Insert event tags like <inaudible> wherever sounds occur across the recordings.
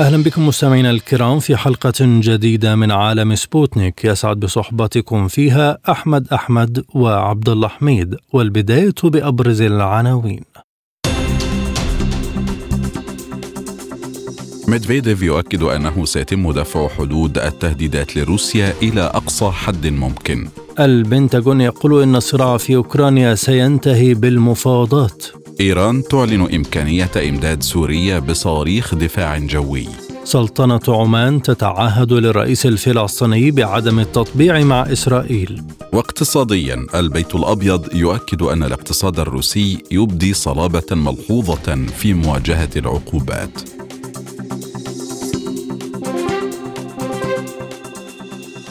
أهلا بكم مستمعينا الكرام في حلقة جديدة من عالم سبوتنيك يسعد بصحبتكم فيها أحمد أحمد وعبد الله حميد والبداية بأبرز العناوين. ميدفيديف يؤكد أنه سيتم دفع حدود التهديدات لروسيا إلى أقصى حد ممكن. البنتاغون يقول إن الصراع في أوكرانيا سينتهي بالمفاوضات. إيران تعلن إمكانية إمداد سوريا بصواريخ دفاع جوي. سلطنة عمان تتعهد للرئيس الفلسطيني بعدم التطبيع مع إسرائيل واقتصاديا البيت الأبيض يؤكد أن الاقتصاد الروسي يبدي صلابة ملحوظة في مواجهة العقوبات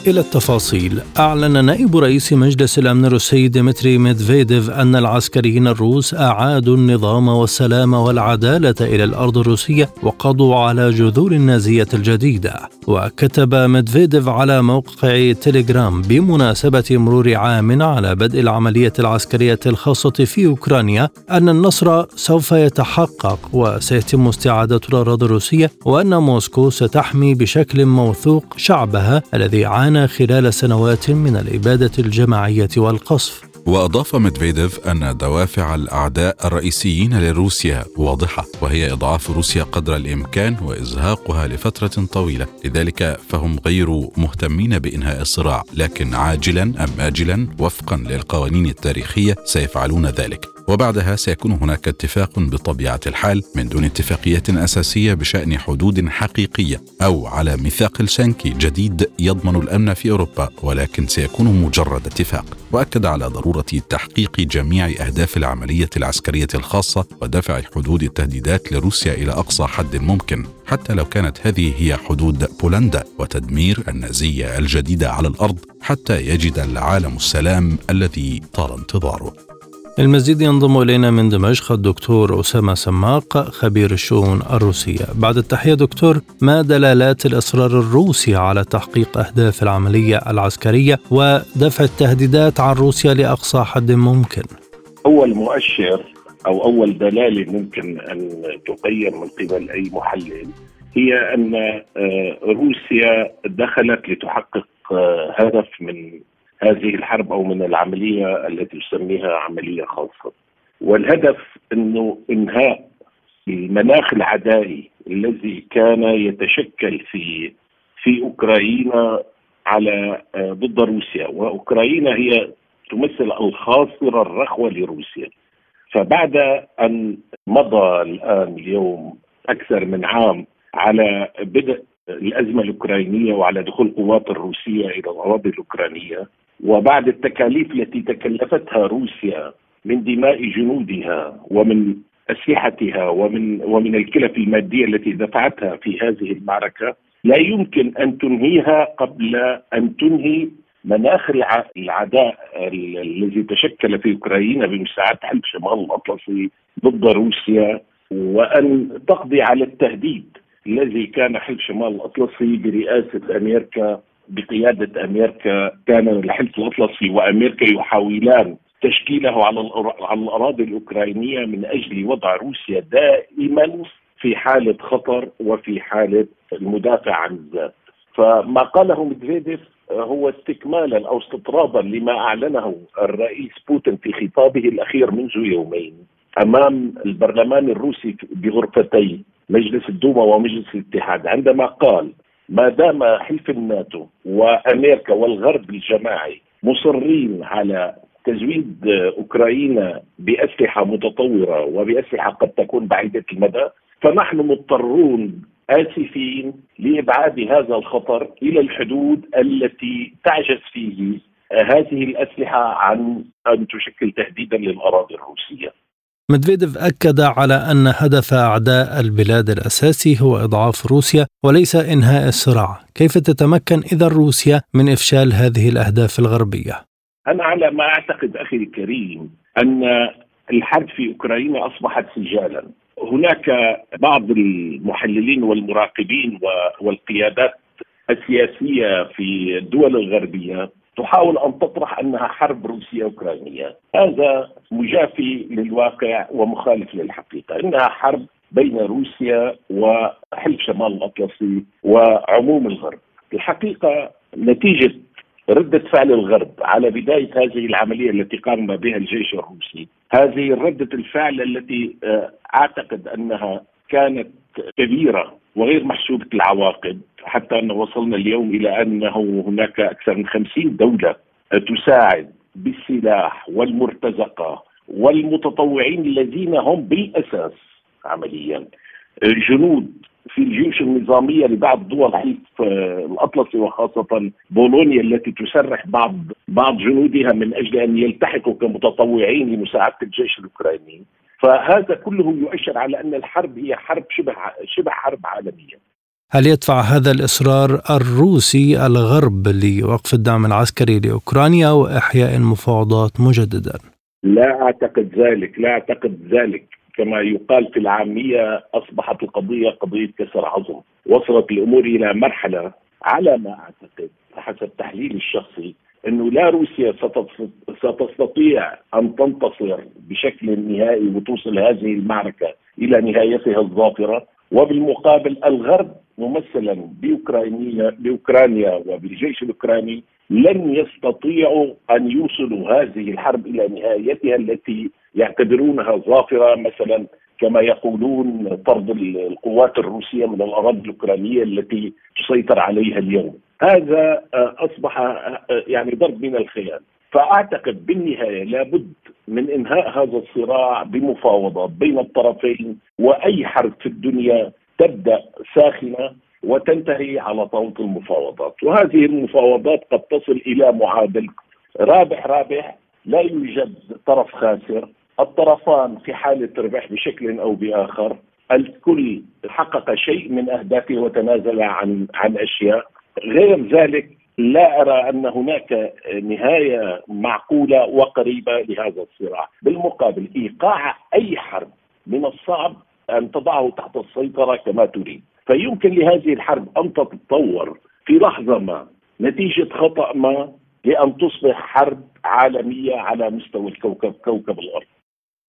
إلى التفاصيل. أعلن نائب رئيس مجلس الأمن الروسي ديمتري ميدفيديف أن العسكريين الروس أعادوا النظام والسلام والعدالة إلى الأرض الروسية وقضوا على جذور النازية الجديدة. وكتب ميدفيديف على موقع تيليجرام بمناسبة مرور عام على بدء العملية العسكرية الخاصة في أوكرانيا أن النصر سوف يتحقق وسيتم استعادة الأراضي الروسية وأن موسكو ستحمي بشكل موثوق شعبها الذي عانى ما عانى خلال سنوات من الإبادة الجماعية والقصف. وأضاف ميدفيديف أن دوافع الأعداء الرئيسيين لروسيا واضحة وهي إضعاف روسيا قدر الإمكان وإزهاقها لفترة طويلة لذلك فهم غير مهتمين بإنهاء الصراع لكن عاجلا أم اجلا وفقا للقوانين التاريخية سيفعلون ذلك. وبعدها سيكون هناك اتفاق بطبيعة الحال من دون اتفاقية أساسية بشأن حدود حقيقية أو على ميثاق الشنكي جديد يضمن الأمن في أوروبا ولكن سيكون مجرد اتفاق. وأكد على ضرورة تحقيق جميع أهداف العملية العسكرية الخاصة ودفع حدود التهديدات لروسيا إلى أقصى حد ممكن حتى لو كانت هذه هي حدود بولندا وتدمير النازية الجديدة على الأرض حتى يجد العالم السلام الذي طال انتظاره. المزيد ينضم إلينا من دمشق الدكتور أسامة سماق خبير الشؤون الروسية. بعد التحية دكتور ما دلالات الإصرار الروسي على تحقيق أهداف العملية العسكرية ودفع التهديدات عن روسيا لأقصى حد ممكن؟ أول مؤشر أو أول دلالة ممكن أن تقيم من قبل أي محلل هي أن روسيا دخلت لتحقق هدف من هذه الحرب أو من العملية التي تسميها عملية خاصه. والهدف أنه إنهاء المناخ العدائي الذي كان يتشكل في في أوكرانيا على ضد روسيا وأوكرانيا هي تمثل الخاصرة الرخوة لروسيا. فبعد أن مضى الآن اليوم أكثر من عام على بدء الأزمة الأوكرانية وعلى دخول القوات الروسية إلى الأراضي الأوكرانية وبعد التكاليف التي تكلفتها روسيا من دماء جنودها ومن أسلحتها ومن ومن الكلف المادية التي دفعتها في هذه المعركة لا يمكن أن تنهيها قبل أن تنهي مناخ العداء الذي تشكل في أوكرانيا بمساعده حلف شمال الأطلسي ضد روسيا. وأن تقضي على التهديد الذي كان حلف شمال الأطلسي برئاسة أمريكا بقيادة أمريكا كان الحلف الاطلسي وأمريكا يحاولان تشكيله على الأراضي الأوكرانية من أجل وضع روسيا دائما في حالة خطر وفي حالة المدافع عن الذات. فما قاله ميدفيديف هو استكمالا أو استطرادا لما أعلنه الرئيس بوتين في خطابه الأخير منذ يومين أمام البرلمان الروسي بغرفتي مجلس الدوما ومجلس الاتحاد عندما قال ما دام حلف الناتو وأمريكا والغرب الجماعي مصرين على تزويد أوكرانيا بأسلحة متطورة وبأسلحة قد تكون بعيدة المدى فنحن مضطرون آسفين لإبعاد هذا الخطر إلى الحدود التي تعجز فيه هذه الأسلحة عن أن تشكل تهديدا للأراضي الروسية. مدفيديف أكد على أن هدف أعداء البلاد الأساسي هو إضعاف روسيا وليس إنهاء الصراع كيف تتمكن إذا روسيا من إفشال هذه الأهداف الغربية؟ أنا على ما أعتقد أخي الكريم أن الحرب في أوكرانيا أصبحت سجالا هناك بعض المحللين والمراقبين والقيادات السياسية في الدول الغربية تحاول أن تطرح أنها حرب روسية أوكرانية، هذا مجافي للواقع ومخالف للحقيقة، إنها حرب بين روسيا وحلف شمال الأطلسي وعموم الغرب. الحقيقة نتيجة ردة فعل الغرب على بداية هذه العملية التي قام بها الجيش الروسي. هذه ردة الفعل التي آه، أعتقد أنها كانت كبيرة وغير محسوبة العواقب حتى أن وصلنا اليوم إلى أنه هناك أكثر من خمسين دولة تساعد بالسلاح والمرتزقة والمتطوعين الذين هم بالأساس عمليا. جنود في الجيوش النظامية لبعض دول حلف آه، الأطلسي وخاصة بولونيا التي تسرح بعض بعض جنودها من أجل أن يلتحقوا كمتطوعين لمساعدة الجيش الأوكراني. فهذا كله يؤشر على أن الحرب هي حرب شبه شبه حرب عالمية. هل يدفع هذا الإصرار الروسي الغرب لوقف الدعم العسكري لأوكرانيا وإحياء المفاوضات مجددا؟ لا أعتقد ذلك، لا أعتقد ذلك، كما يقال في العامية أصبحت القضية قضية كسر عظم، وصلت الأمور إلى مرحلة على ما أعتقد حسب تحليلي الشخصي إنه لا روسيا ستستطيع أن تنتصر بشكل نهائي وتوصل هذه المعركة إلى نهايتها الظافرة. وبالمقابل الغرب ممثلا باوكرانيا بأوكرانيا وبالجيش الأوكراني لن يستطيعوا أن يوصلوا هذه الحرب إلى نهايتها التي يعتبرونها ظافرة مثلا كما يقولون طرد القوات الروسية من الأراضي الأوكرانية التي تسيطر عليها اليوم. هذا آه، أصبح آه، يعني ضرب من الخيال. فأعتقد بالنهاية لابد من إنهاء هذا الصراع بمفاوضات بين الطرفين وأي حرب في الدنيا تبدأ ساخنة وتنتهي على طاولة المفاوضات، وهذه المفاوضات قد تصل إلى معادله رابح رابح لا يوجد طرف خاسر، الطرفان في حالة ربح بشكل أو بآخر، الكل حقق شيء من أهدافه وتنازل عن عن أشياء، غير ذلك لا أرى أن هناك نهاية معقولة وقريبة لهذا الصراع، بالمقابل إيقاع أي حرب من الصعب أن تضعه تحت السيطرة كما تريد، فيمكن لهذه الحرب أن تتطور في لحظة ما نتيجة خطأ ما لأن تصبح حرب عالمية على مستوى الكوكب كوكب الأرض.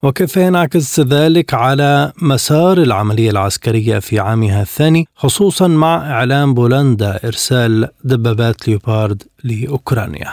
وكيف ينعكس ذلك على مسار العملية العسكرية في عامها الثاني خصوصا مع إعلام بولندا إرسال دبابات ليوبارد لأوكرانيا؟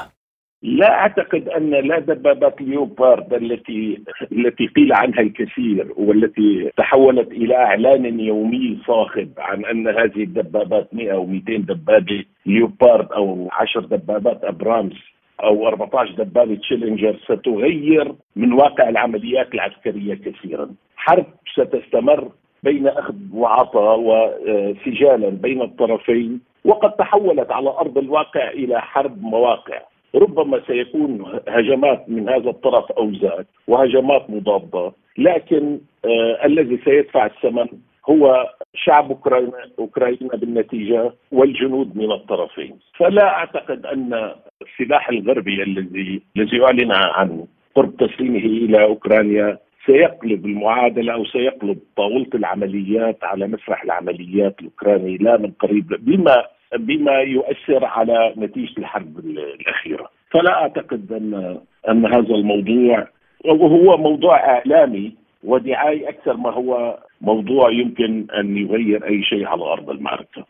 لا أعتقد أن لا دبابات ليوبارد التي التي قيل عنها الكثير والتي تحولت إلى إعلان يومي صاخب عن أن هذه الدبابات 100 أو 200 دبابة ليوبارد أو 10 دبابات أبرامس أو 14 دبابة تشيلنجر ستغير من واقع العمليات العسكرية كثيرا. حرب ستستمر بين أخذ وعطاء وسجالا بين الطرفين وقد تحولت على أرض الواقع إلى حرب مواقع. ربما سيكون هجمات من هذا الطرف أو ذاك وهجمات مضادة لكن آه الذي سيدفع الثمن هو شعب اوكرانيا أوكرانيا بالنتيجة والجنود من الطرفين، فلا أعتقد أن السلاح الغربي الذي الذي أعلن عن قرب تسليمه إلى أوكرانيا سيقلب المعادلة أو سيقلب طاولة العمليات على مسرح العمليات الأوكراني لا من قريب بما بما يؤثر على نتيجة الحرب الأخيرة، فلا أعتقد ان أن هذا الموضوع وهو موضوع إعلامي ودعاية أكثر ما هو موضوع يمكن أن يغير أي شيء على أرض المعركة.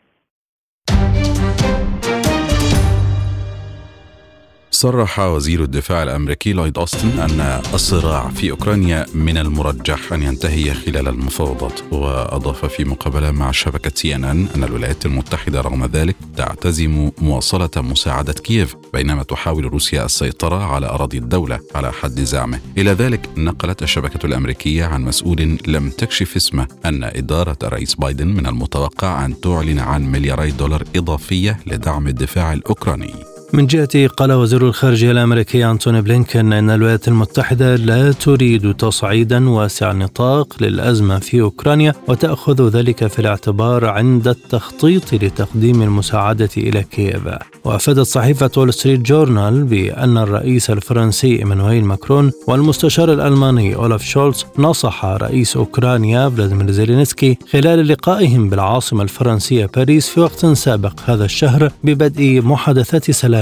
صرح وزير الدفاع الأمريكي لويد أوستن أن الصراع في أوكرانيا من المرجح أن ينتهي خلال المفاوضات وأضاف في مقابلة مع شبكة سي إن إن أن الولايات المتحدة رغم ذلك تعتزم مواصلة مساعدة كييف بينما تحاول روسيا السيطرة على أراضي الدولة على حد زعمه. إلى ذلك نقلت الشبكة الأمريكية عن مسؤول لم تكشف اسمه أن إدارة الرئيس بايدن من المتوقع أن تعلن عن ملياري دولار إضافية لدعم الدفاع الأوكراني. من جهته قال وزير الخارجية الأمريكي أنتوني بلينكن أن الولايات المتحدة لا تريد تصعيدا واسع النطاق للأزمة في أوكرانيا وتأخذ ذلك في الاعتبار عند التخطيط لتقديم المساعدة إلى كييف. وأفادت صحيفة وول ستريت جورنال بأن الرئيس الفرنسي إيمانويل ماكرون والمستشار الألماني أولاف شولتز نصح رئيس أوكرانيا فلاديمير زيلينسكي خلال لقائهم بالعاصمة الفرنسية باريس في وقت سابق هذا الشهر ببدء محادثات سلام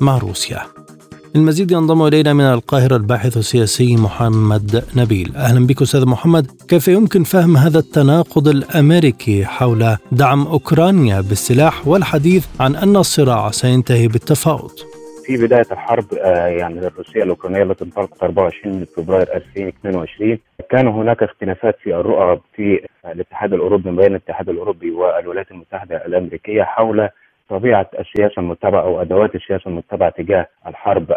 مع روسيا. المزيد ينضم إلينا من القاهرة الباحث السياسي محمد نبيل. أهلا بك أستاذ محمد. كيف يمكن فهم هذا التناقض الأمريكي حول دعم أوكرانيا بالسلاح والحديث عن أن الصراع سينتهي بالتفاوض؟ في بداية الحرب آه، يعني الروسية الأوكرانية التي انطلقت 24 فبراير 2022 كان هناك اختلافات في الرؤى في الاتحاد الأوروبي بين الاتحاد الأوروبي والولايات المتحدة الأمريكية حول طبيعة السياسة المتبعة أو أدوات السياسة المتبعة تجاه الحرب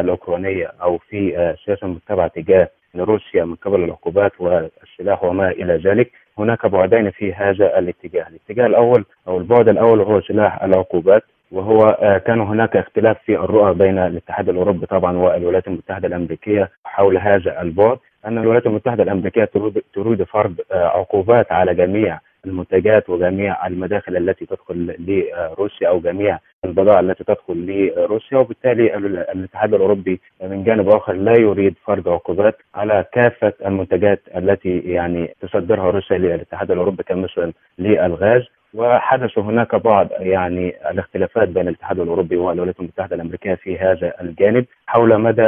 الأوكرانية أو في السياسة المتبعة تجاه روسيا من قبل العقوبات والسلاح وما إلى ذلك. هناك بعدين في هذا الاتجاه، الاتجاه الأول أو البعد الأول هو سلاح العقوبات وهو كان هناك اختلاف في الرؤى بين الاتحاد الأوروبي طبعا والولايات المتحدة الأمريكية حول هذا البعد. أن الولايات المتحدة الأمريكية تريد فرض عقوبات على جميع المنتجات وجميع المداخل التي تدخل لروسيا أو جميع البضائع التي تدخل لروسيا وبالتالي الاتحاد الأوروبي من جانب آخر لا يريد فرض عقوبات على كافة المنتجات التي يعني تصدرها روسيا للاتحاد الأوروبي كمثلا للغاز وحدث هناك بعض يعني الاختلافات بين الاتحاد الأوروبي والولايات المتحدة الأمريكية في هذا الجانب حول مدى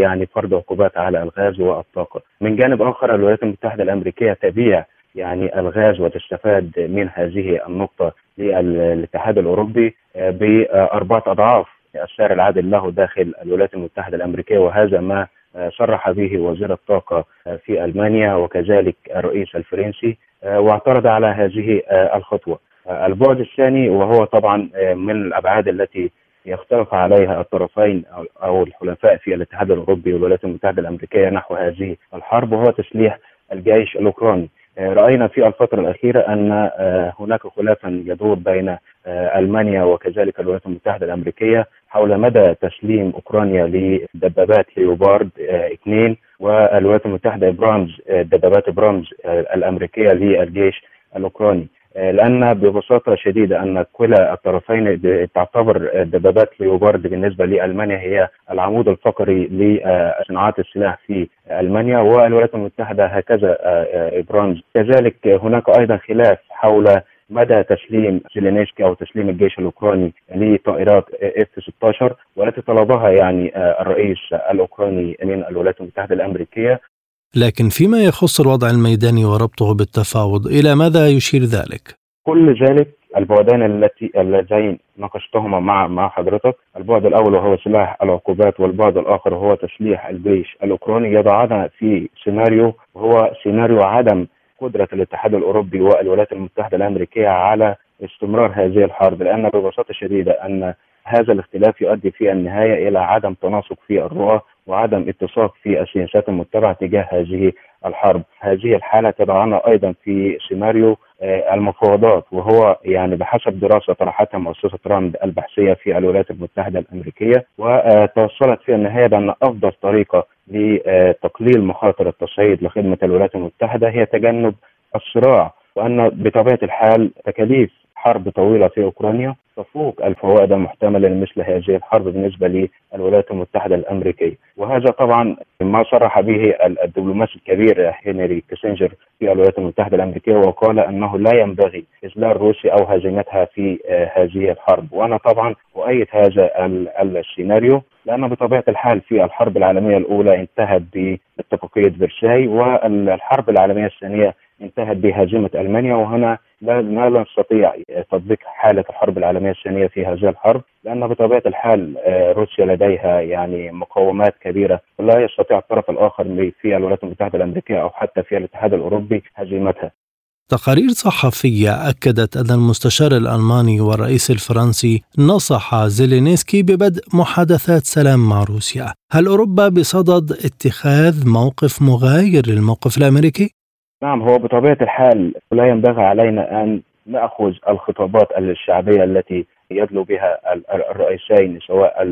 يعني فرض عقوبات على الغاز والطاقة. من جانب آخر الولايات المتحدة الأمريكية تبيع يعني الغاز وتستفاد من هذه النقطة للاتحاد الأوروبي بأربعة أضعاف السعر العادل له داخل الولايات المتحدة الأمريكية وهذا ما صرح به وزير الطاقة في ألمانيا وكذلك الرئيس الفرنسي واعترض على هذه الخطوة. البعد الثاني وهو طبعا من الأبعاد التي يختلف عليها الطرفين أو الحلفاء في الاتحاد الأوروبي والولايات المتحدة الأمريكية نحو هذه الحرب وهو تسليح الجيش الأوكراني. رأينا في الفترة الأخيرة أن هناك خلافا يدور بين ألمانيا وكذلك الولايات المتحدة الأمريكية حول مدى تسليم أوكرانيا لدبابات ليوبارد اثنين والولايات المتحدة برامز دبابات برامز الأمريكية للجيش الأوكراني. لأن ببساطة شديدة أن كلا الطرفين تعتبر دبابات ليوبارد بالنسبة لألمانيا هي العمود الفقري لصناعات السلاح في ألمانيا والولايات المتحدة هكذا ابرامز كذلك هناك أيضا خلاف حول مدى تسليم زيلينسكي أو تسليم الجيش الأوكراني لطائرات إف 16 والتي طلبها يعني الرئيس الأوكراني من الولايات المتحدة الأمريكية. لكن فيما يخص الوضع الميداني وربطه بالتفاوض إلى ماذا يشير ذلك؟ كل ذلك البعدين التي اللذين ناقشتهما مع مع حضرتك، البعد الأول وهو سلاح العقوبات والبعد الآخر هو تسليح الجيش الأوكراني يضعنا في سيناريو وهو سيناريو عدم قدرة الاتحاد الأوروبي والولايات المتحدة الأمريكية على استمرار هذه الحرب لأن ببساطة شديدة أن هذا الاختلاف يؤدي في النهاية إلى عدم تناسق في الرؤى وعدم اتساق في السياسات المتبعة تجاه هذه الحرب، هذه الحالة تضعنا أيضا في سيناريو المفاوضات وهو يعني بحسب دراسة طرحتها مؤسسة راند البحثية في الولايات المتحدة الأمريكية وتوصلت في النهاية بأن أفضل طريقة لتقليل مخاطر التصعيد لخدمة الولايات المتحدة هي تجنب الصراع وأن بطبيعة الحال تكاليف حرب طويلة في أوكرانيا تفوق الفوائد المحتمله لمثل هذه الحرب بالنسبة للولايات المتحدة الأمريكية، وهذا طبعا ما صرح به الدبلوماسي الكبير هنري كيسنجر في الولايات المتحدة الأمريكية وقال أنه لا ينبغي اذلال روسيا أو هزيمتها في هذه الحرب، وأنا طبعا أؤيد هذا السيناريو لأن بطبيعة الحال في الحرب العالمية الأولى انتهت باتفاقيه فرساي والحرب العالمية الثانية انتهت بهزيمه ألمانيا وهنا لا لا نستطيع تطبيق حالة الحرب العالمية الثانية في هذه الحرب لأن بطبيعة الحال روسيا لديها يعني مقاومات كبيرة ولا يستطيع الطرف الآخر في الولايات المتحدة الأمريكية أو حتى في الاتحاد الأوروبي هزيمتها. تقارير صحفية أكدت أن المستشار الألماني والرئيس الفرنسي نصح زيلينسكي ببدء محادثات سلام مع روسيا هل أوروبا بصدد اتخاذ موقف مغاير للموقف الأمريكي؟ نعم هو بطبيعة الحال لا ينبغي علينا أن نأخذ الخطابات الشعبية التي يدلو بها الرئيسين سواء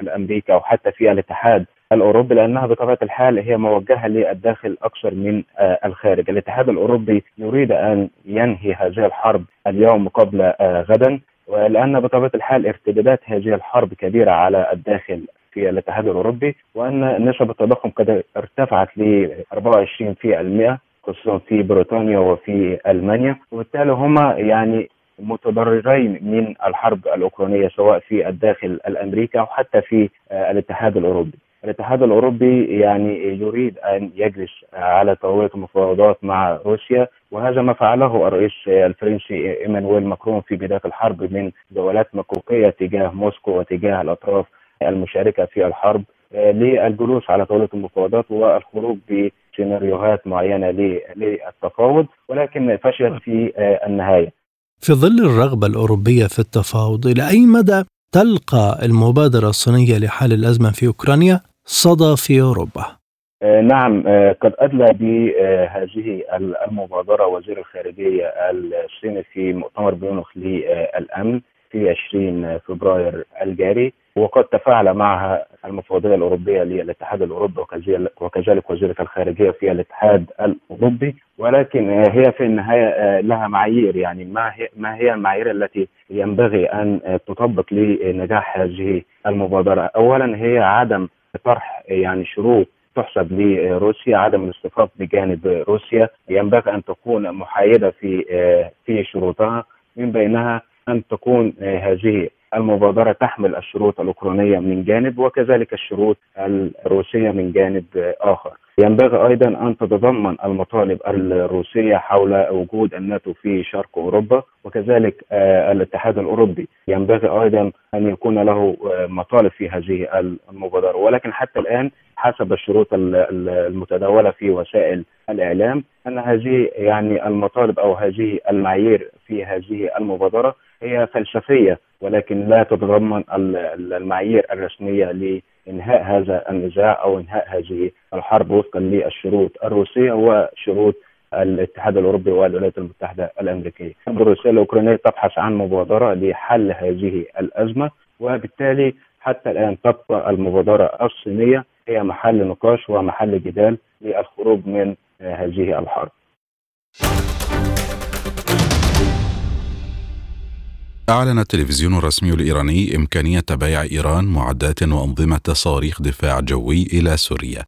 الأمريكا أو حتى في الاتحاد الأوروبي لأنها بطبيعة الحال هي موجهة للداخل أكثر من آه، الخارج، الاتحاد الأوروبي يريد أن ينهي هذه الحرب اليوم قبل آه، غدا ولأن بطبيعة الحال ارتدادات هذه الحرب كبيرة على الداخل في الاتحاد الأوروبي وأن نسب التضخم قد ارتفعت ل 24% خصوصا في بريطانيا وفي ألمانيا وبالتالي هما يعني متضررين من الحرب الأوكرانية سواء في الداخل الامريكي أو حتى في آه، الاتحاد الأوروبي. الاتحاد الأوروبي يعني يريد أن يجلس على طاوله المفاوضات مع روسيا وهذا ما فعله الرئيس الفرنسي إيمانويل ماكرون في بداية الحرب من جولات مكوكيه تجاه موسكو وتجاه الأطراف المشاركة في الحرب آه، للجلوس على طاوله المفاوضات والخروج بسيناريوهات معينة للتفاوض ولكن فشلت في آه، النهاية. في ظل الرغبة الأوروبية في التفاوض إلى أي مدى تلقى المبادرة الصينية لحل الأزمة في أوكرانيا صدى في أوروبا؟ آه، نعم قد أدلى بهذه المبادرة وزير الخارجية الصيني في مؤتمر بيونخ للأمن في 20 فبراير الجاري وقد تفاعل معها المفوضية الأوروبية للاتحاد الأوروبي وكذلك وزيرة الخارجية في الاتحاد الأوروبي. ولكن هي في النهاية آه، لها معايير. يعني ما هي ما هي المعايير التي ينبغي أن تطبق لنجاح هذه المبادرة؟ اولا هي عدم طرح يعني شروط تحسب لروسيا عدم الاصطفاف بجانب روسيا. ينبغي أن تكون محايدة في آه، في شروطها. من بينها أن تكون آه، هذه المبادرة تحمل الشروط الأوكرانية من جانب وكذلك الشروط الروسية من جانب آخر. ينبغي أيضا أن تتضمن المطالب الروسية حول وجود الناتو في شرق أوروبا وكذلك آه، الاتحاد الأوروبي. ينبغي أيضا أن يكون له آه، مطالب في هذه المبادرة. ولكن حتى الآن حسب الشروط المتداولة في وسائل الإعلام أن هذه يعني المطالب أو هذه المعايير في هذه المبادرة هي فلسفية ولكن لا تتضمن المعايير الرسمية لإنهاء هذا النزاع أو إنهاء هذه الحرب وفقا للشروط الروسية وشروط الاتحاد الأوروبي والولايات المتحدة الأمريكية. الروسية الأوكرانية تبحث عن مبادرة لحل هذه الأزمة وبالتالي حتى الآن تبقى المبادرة الصينية هي محل نقاش ومحل جدال للخروج من هذه الحرب. أعلن التلفزيون الرسمي الإيراني إمكانية بيع إيران معدات وأنظمة صواريخ دفاع جوي إلى سوريا.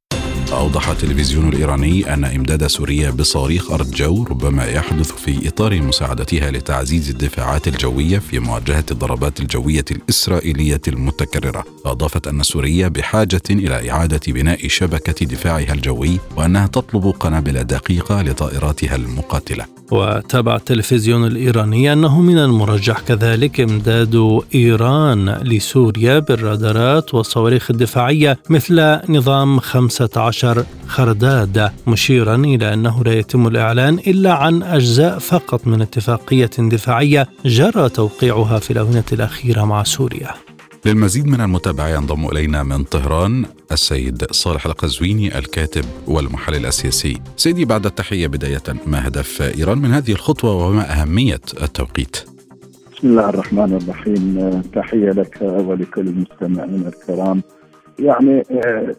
أوضح التلفزيون الإيراني أن إمداد سوريا بصواريخ أرض جو ربما يحدث في إطار مساعدتها لتعزيز الدفاعات الجوية في مواجهة الضربات الجوية الإسرائيلية المتكررة. أضافت أن سوريا بحاجة إلى إعادة بناء شبكة دفاعها الجوي وأنها تطلب قنابل دقيقة لطائراتها المقاتلة. وتابع التلفزيون الإيراني أنه من المرجح كذلك إمداد إيران لسوريا بالرادارات والصواريخ الدفاعية مثل نظام 15 خرداد مشيرا إلى أنه لا يتم الإعلان إلا عن أجزاء فقط من اتفاقية دفاعية جرى توقيعها في الآونة الأخيرة مع سوريا. للمزيد من المتابعة ينضم إلينا من طهران السيد صالح القزويني الكاتب والمحلل السياسي. سيدي بعد التحية بداية ما هدف إيران من هذه الخطوة وما أهمية التوقيت؟ بسم الله الرحمن الرحيم. تحية لك ولكل المستمعين الكرام. يعني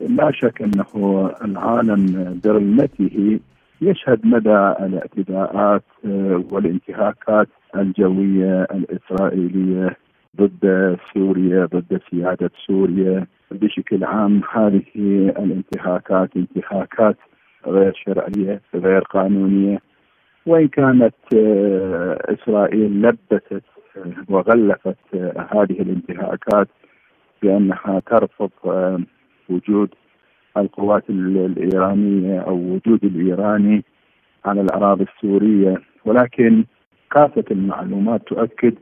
لا شك أنه العالم برمته يشهد مدى الاعتداءات والانتهاكات الجوية الإسرائيلية ضد سوريا ضد سيادة سوريا. بشكل عام هذه الانتهاكات انتهاكات غير شرعية غير قانونية. وإن كانت آه، إسرائيل لبست وغلفت آه، هذه الانتهاكات بأنها ترفض آه، وجود القوات الإيرانية أو وجود الإيراني على الأراضي السورية. ولكن كافة المعلومات تؤكد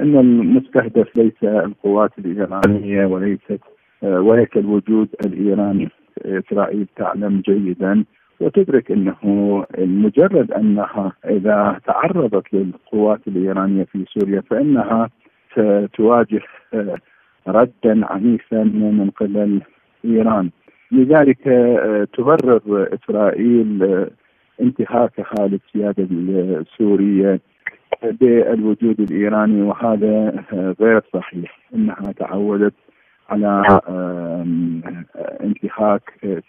إن المستهدف ليس القوات الإيرانية وليست آه، وليس الوجود الإيراني. إسرائيل تعلم جيدا وتدرك إنه مجرد أنها إذا تعرضت للقوات الإيرانية في سوريا فإنها ستواجه آه، ردا عنيفا من قبل إيران. لذلك آه، تبرر إسرائيل انتهاكها للسيادة السورية بالوجود الإيراني وهذا غير صحيح إنها تعودت على انتهاك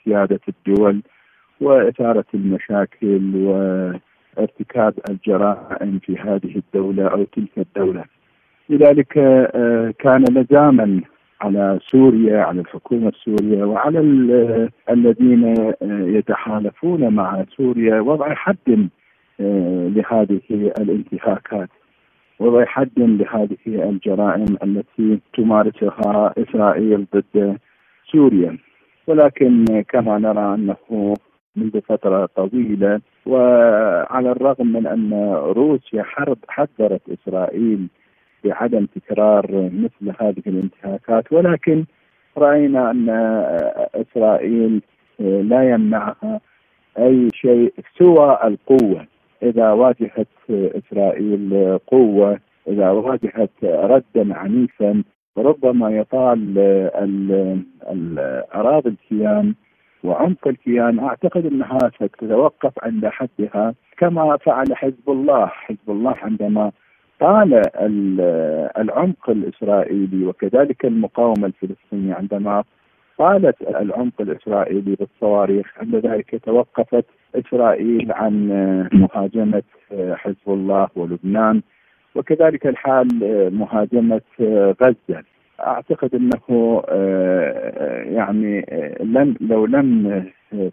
سيادة الدول وإثارة المشاكل وارتكاب الجرائم في هذه الدولة أو تلك الدولة. لذلك آه، كان لزاما على سوريا على الحكومة السورية وعلى الذين آه، يتحالفون مع سوريا وضع حد آه، لهذه الانتهاكات. وضع حد لهذه الجرائم التي تمارسها إسرائيل ضد سوريا. ولكن كما نرى أنه منذ فترة طويلة وعلى الرغم من أن روسيا حرب حذرت إسرائيل بعدم تكرار مثل هذه الانتهاكات ولكن رأينا أن إسرائيل لا يمنعها أي شيء سوى القوة. إذا واجهت إسرائيل قوة إذا واجهت ردا عنيفا ربما يطال الاراضي الكيان وعمق الكيان أعتقد أنها ستتوقف عند حدها كما فعل حزب الله، حزب الله عندما طال العمق الإسرائيلي وكذلك المقاومة الفلسطينية عندما طالت العمق الإسرائيلي بالصواريخ. عند ذلك توقفت إسرائيل عن مهاجمة حزب الله ولبنان وكذلك الحال مهاجمة غزة. أعتقد إنه يعني لن لو لم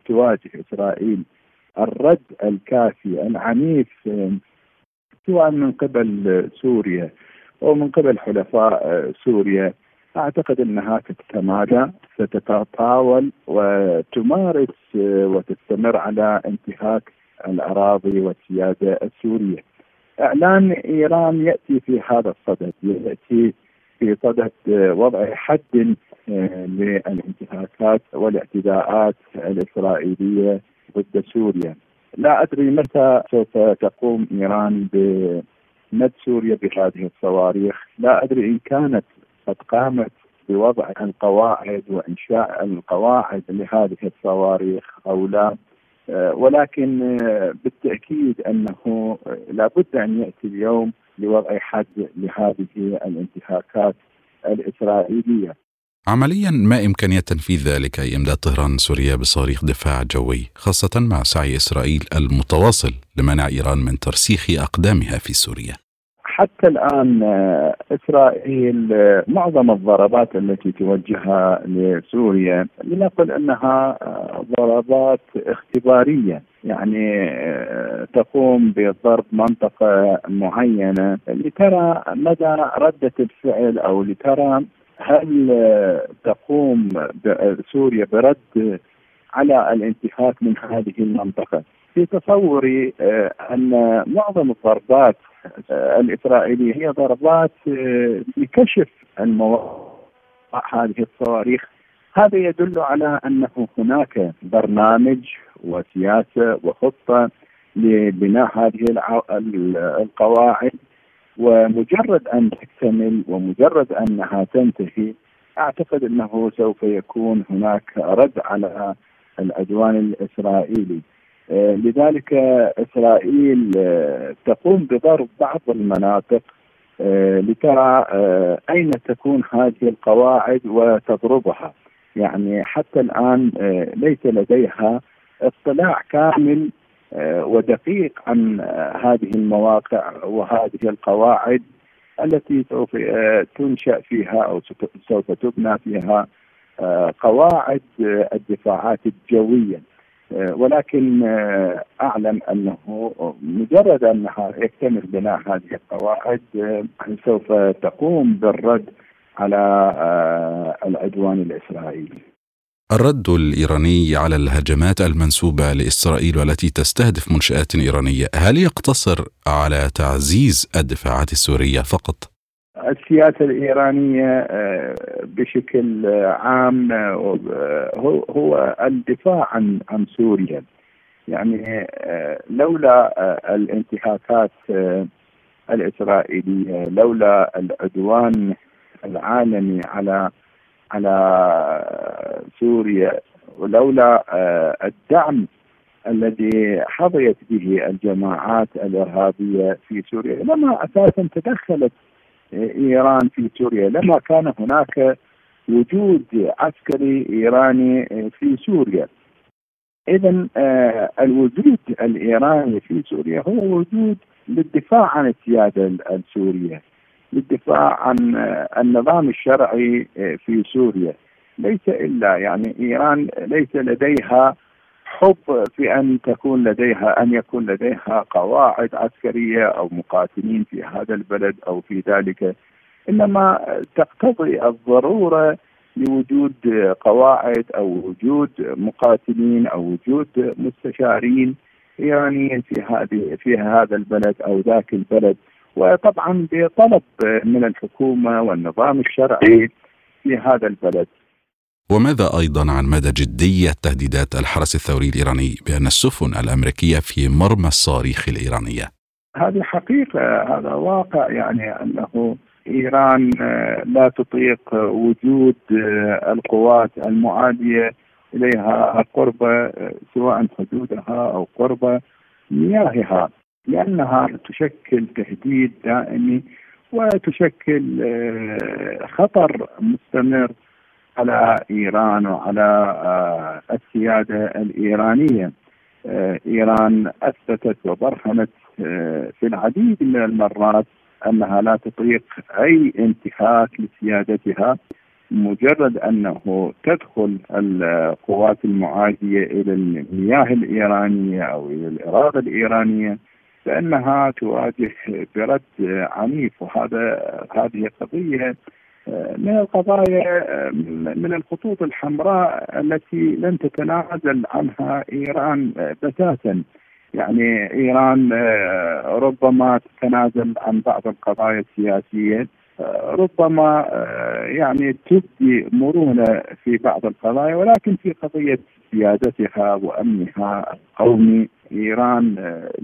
تواجه إسرائيل الرد الكافي العنيف سواء من قبل سوريا أو من قبل حلفاء سوريا أعتقد إنها تتمادى ستتطاول وتمارس وتستمر على انتهاك الأراضي والسيادة السورية. إعلان إيران يأتي في هذا الصدد، يأتي في صدد وضع حد للانتهاكات والاعتداءات الإسرائيلية ضد سوريا. لا أدري متى سوف تقوم إيران بمد سوريا بهذه الصواريخ، لا أدري إن كانت قد قامت بوضع القواعد وإنشاء القواعد لهذه الصواريخ أو لا آه، ولكن آه، بالتأكيد أنه لابد أن يأتي اليوم لوضع حد لهذه الانتهاكات الإسرائيلية. عمليا ما إمكانية تنفيذ ذلك اي امداد طهران سوريا بصواريخ دفاع جوي خاصة مع سعي إسرائيل المتواصل لمنع إيران من ترسيخ أقدامها في سوريا. حتى الآن آه، إسرائيل آه، معظم الضربات التي توجهها لسوريا لنقل أنها آه، ضربات اختبارية. يعني تقوم بضرب منطقة معينة لترى مدى ردة الفعل أو لترى هل تقوم سوريا برد على الانتهاك من هذه المنطقة. في تصوري أن معظم الضربات الإسرائيلية. هي ضربات آه، لكشف المواقع هذه الصواريخ. هذا يدل على أنه هناك برنامج وسياسة وخطة لبناء هذه القواعد. ومجرد أن تكتمل ومجرد أنها تنتهي أعتقد أنه سوف يكون هناك رد على العدوان الإسرائيلي. آه، لذلك إسرائيل آه، تقوم بضرب بعض المناطق آه، لترى أين تكون هذه القواعد وتضربها. يعني حتى الآن ليس لديها اطلاع كامل ودقيق عن هذه المواقع وهذه القواعد التي سوف تنشأ فيها أو سوف تبنى فيها قواعد الدفاعات الجوية. آه، ولكن آه، أعلم أنه مجرد انها يكتمل بناء هذه القواعد آه، سوف تقوم بالرد على العدوان الإسرائيلي. الرد الإيراني على الهجمات المنسوبة لإسرائيل والتي تستهدف منشآت إيرانية، هل يقتصر على تعزيز الدفاعات السورية فقط؟ السياسة الإيرانية آه، بشكل عام آه، هو الدفاع عن عن سوريا. يعني آه، لولا الانتهاكات الإسرائيلية لولا العدوان العالمي على على سوريا ولولا الدعم الذي حظيت به الجماعات الإرهابية في سوريا لما أساسا تدخلت إيران في سوريا. لما كان هناك وجود عسكري إيراني في سوريا. اذا آه، الوجود الإيراني في سوريا هو وجود للدفاع عن السيادة السورية للدفاع عن آه، النظام الشرعي آه، في سوريا. ليس إلا يعني إيران ليس لديها حب في أن تكون لديها أن يكون لديها قواعد عسكرية أو مقاتلين في هذا البلد أو في ذلك. إنما تقتضي الضرورة لوجود قواعد أو وجود مقاتلين أو وجود مستشارين ايرانيين في هذه في هذا البلد أو ذاك البلد. وطبعا بطلب من الحكومة والنظام الشرعي في هذا البلد. وماذا أيضا عن مدى جدية تهديدات الحرس الثوري الإيراني بأن السفن الأمريكية في مرمى الصواريخ الإيرانية؟ هذه حقيقة هذا واقع يعني أنه إيران لا تطيق وجود القوات المعادية إليها قرب سواء حدودها أو قرب مياهها لأنها تشكل تهديد دائمي وتشكل خطر مستمر على إيران وعلى آه، السيادة الإيرانية. آه، إيران أثبتت وبرهنت آه، في العديد من المرات أنها لا تطيق أي انتهاك لسيادتها مجرد أنه تدخل القوات المعادية إلى المياه الإيرانية أو إلى الأراضي الإيرانية فإنها تواجه برد عنيف وهذا هذه قضية من القضايا من الخطوط الحمراء التي لن تتنازل عنها إيران بتاتا. يعني إيران ربما تتنازل عن بعض القضايا السياسية ربما يعني تبدي مرونة في بعض القضايا ولكن في قضية سيادتها وأمنها القومي إيران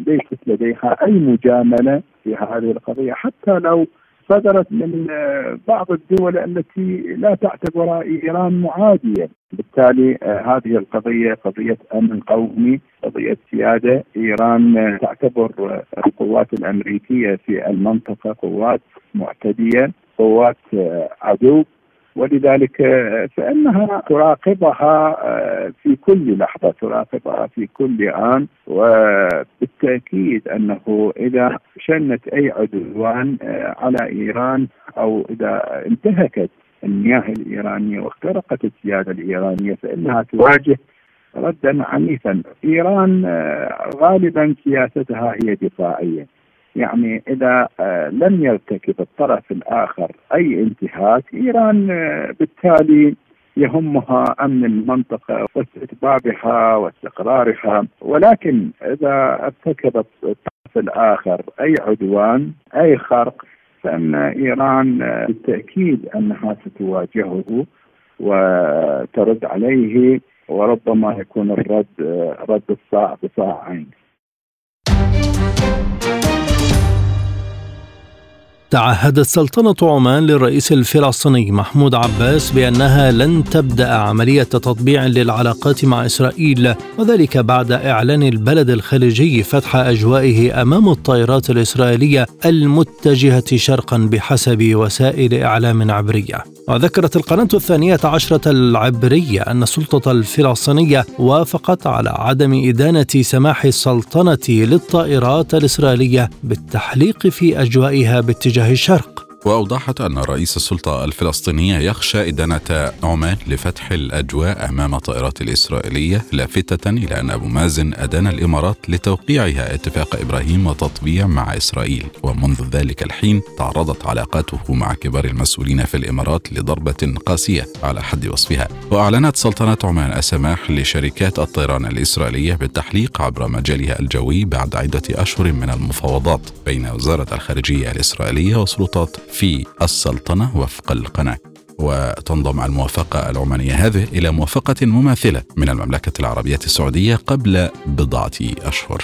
ليست لديها أي مجاملة في هذه القضية. حتى لو صدرت من آه، بعض الدول التي لا تعتبر إيران معادية، بالتالي آه، هذه القضية قضية أمن قومي، قضية سيادة، إيران آه، تعتبر القوات الأمريكية في المنطقة قوات معتدية، قوات عدو. ولذلك فإنها تراقبها آه، في كل لحظة تراقبها في كل آن. وبالتأكيد أنه إذا شنت أي عدوان آه، على إيران أو إذا انتهكت المياه الإيرانية واخترقت السيادة الإيرانية فإنها تواجه ردا عنيفا. إيران آه، غالبا سياستها هي دفاعية. يعني إذا آه، لم يرتكب الطرف الآخر أي انتهاك إيران آه، بالتالي يهمها أمن المنطقة واستتبابها واستقرارها. ولكن إذا ارتكب الطرف الآخر أي عدوان أي خرق فإن إيران آه، بالتأكيد أنها ستواجهه وترد عليه وربما يكون الرد رد الصاع بصاع تعهدت سلطنة عمان للرئيس الفلسطيني محمود عباس بأنها لن تبدأ عملية تطبيع للعلاقات مع إسرائيل وذلك بعد إعلان البلد الخليجي فتح أجوائه أمام الطائرات الإسرائيلية المتجهة شرقا بحسب وسائل إعلام عبرية. وذكرت القناة الثانية عشرة العبرية أن السلطة الفلسطينية وافقت على عدم إدانة سماح السلطنة للطائرات الإسرائيلية بالتحليق في أجوائها باتجاه الشرق وأوضحت أن رئيس السلطة الفلسطينية يخشى إدانة عمان لفتح الأجواء أمام الطائرات الإسرائيلية لافتة إلى أن أبو مازن أدان الإمارات لتوقيعها. اتفاق إبراهيم وتطبيع مع إسرائيل. ومنذ ذلك الحين تعرضت علاقاته مع كبار المسؤولين في الإمارات لضربة قاسية على حد وصفها. وأعلنت سلطنة عمان السماح لشركات الطيران الإسرائيلية بالتحليق عبر مجالها الجوي بعد عدة أشهر من المفاوضات بين وزارة الخارجية الإسرائيلية وسلطات في السلطنة وفق القناة وتنضم الموافقة العمانية هذه إلى موافقة مماثلة من المملكة العربية السعودية قبل بضعة أشهر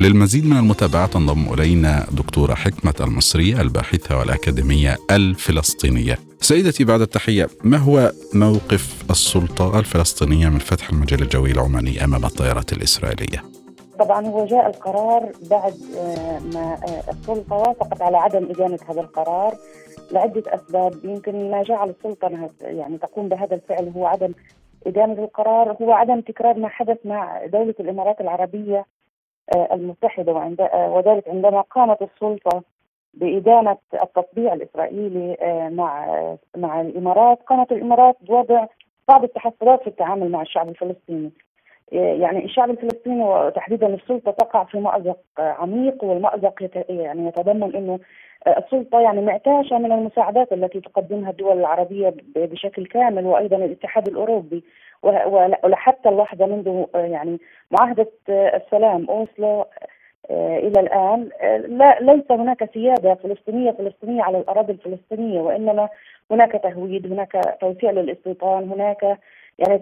للمزيد من المتابعة تنضم إلينا دكتورة حكمة المصرية الباحثة والأكاديمية الفلسطينية سيدتي بعد التحية ما هو موقف السلطة الفلسطينية من فتح المجال الجوي العماني أمام الطائرات الإسرائيلية؟ طبعا هو جاء القرار بعد آه، ما آه، السلطة وافقت على عدم إدانة هذا القرار لعدة أسباب. يمكن ما جعل السلطة يعني تقوم بهذا الفعل هو عدم إدانة القرار هو عدم تكرار ما حدث مع دولة الإمارات العربية آه، المتحدة وذلك عندما قامت السلطة بإدانة التطبيع الإسرائيلي مع مع الإمارات قامت الإمارات بوضع بعض التحفظات في التعامل مع الشعب الفلسطيني. يعني الشعب الفلسطيني وتحديدا السلطة تقع في مأزق عميق والمأزق يعني يتضمن إنه السلطة يعني معتاشة من المساعدات التي تقدمها الدول العربية بشكل كامل وأيضا الاتحاد الأوروبي ولحتى اللحظة منذ يعني معاهدة السلام أوسلو إلى الآن لا ليس هناك سيادة فلسطينية فلسطينية على الأراضي الفلسطينية وإنما هناك تهويد هناك توسيع للاستيطان هناك يعني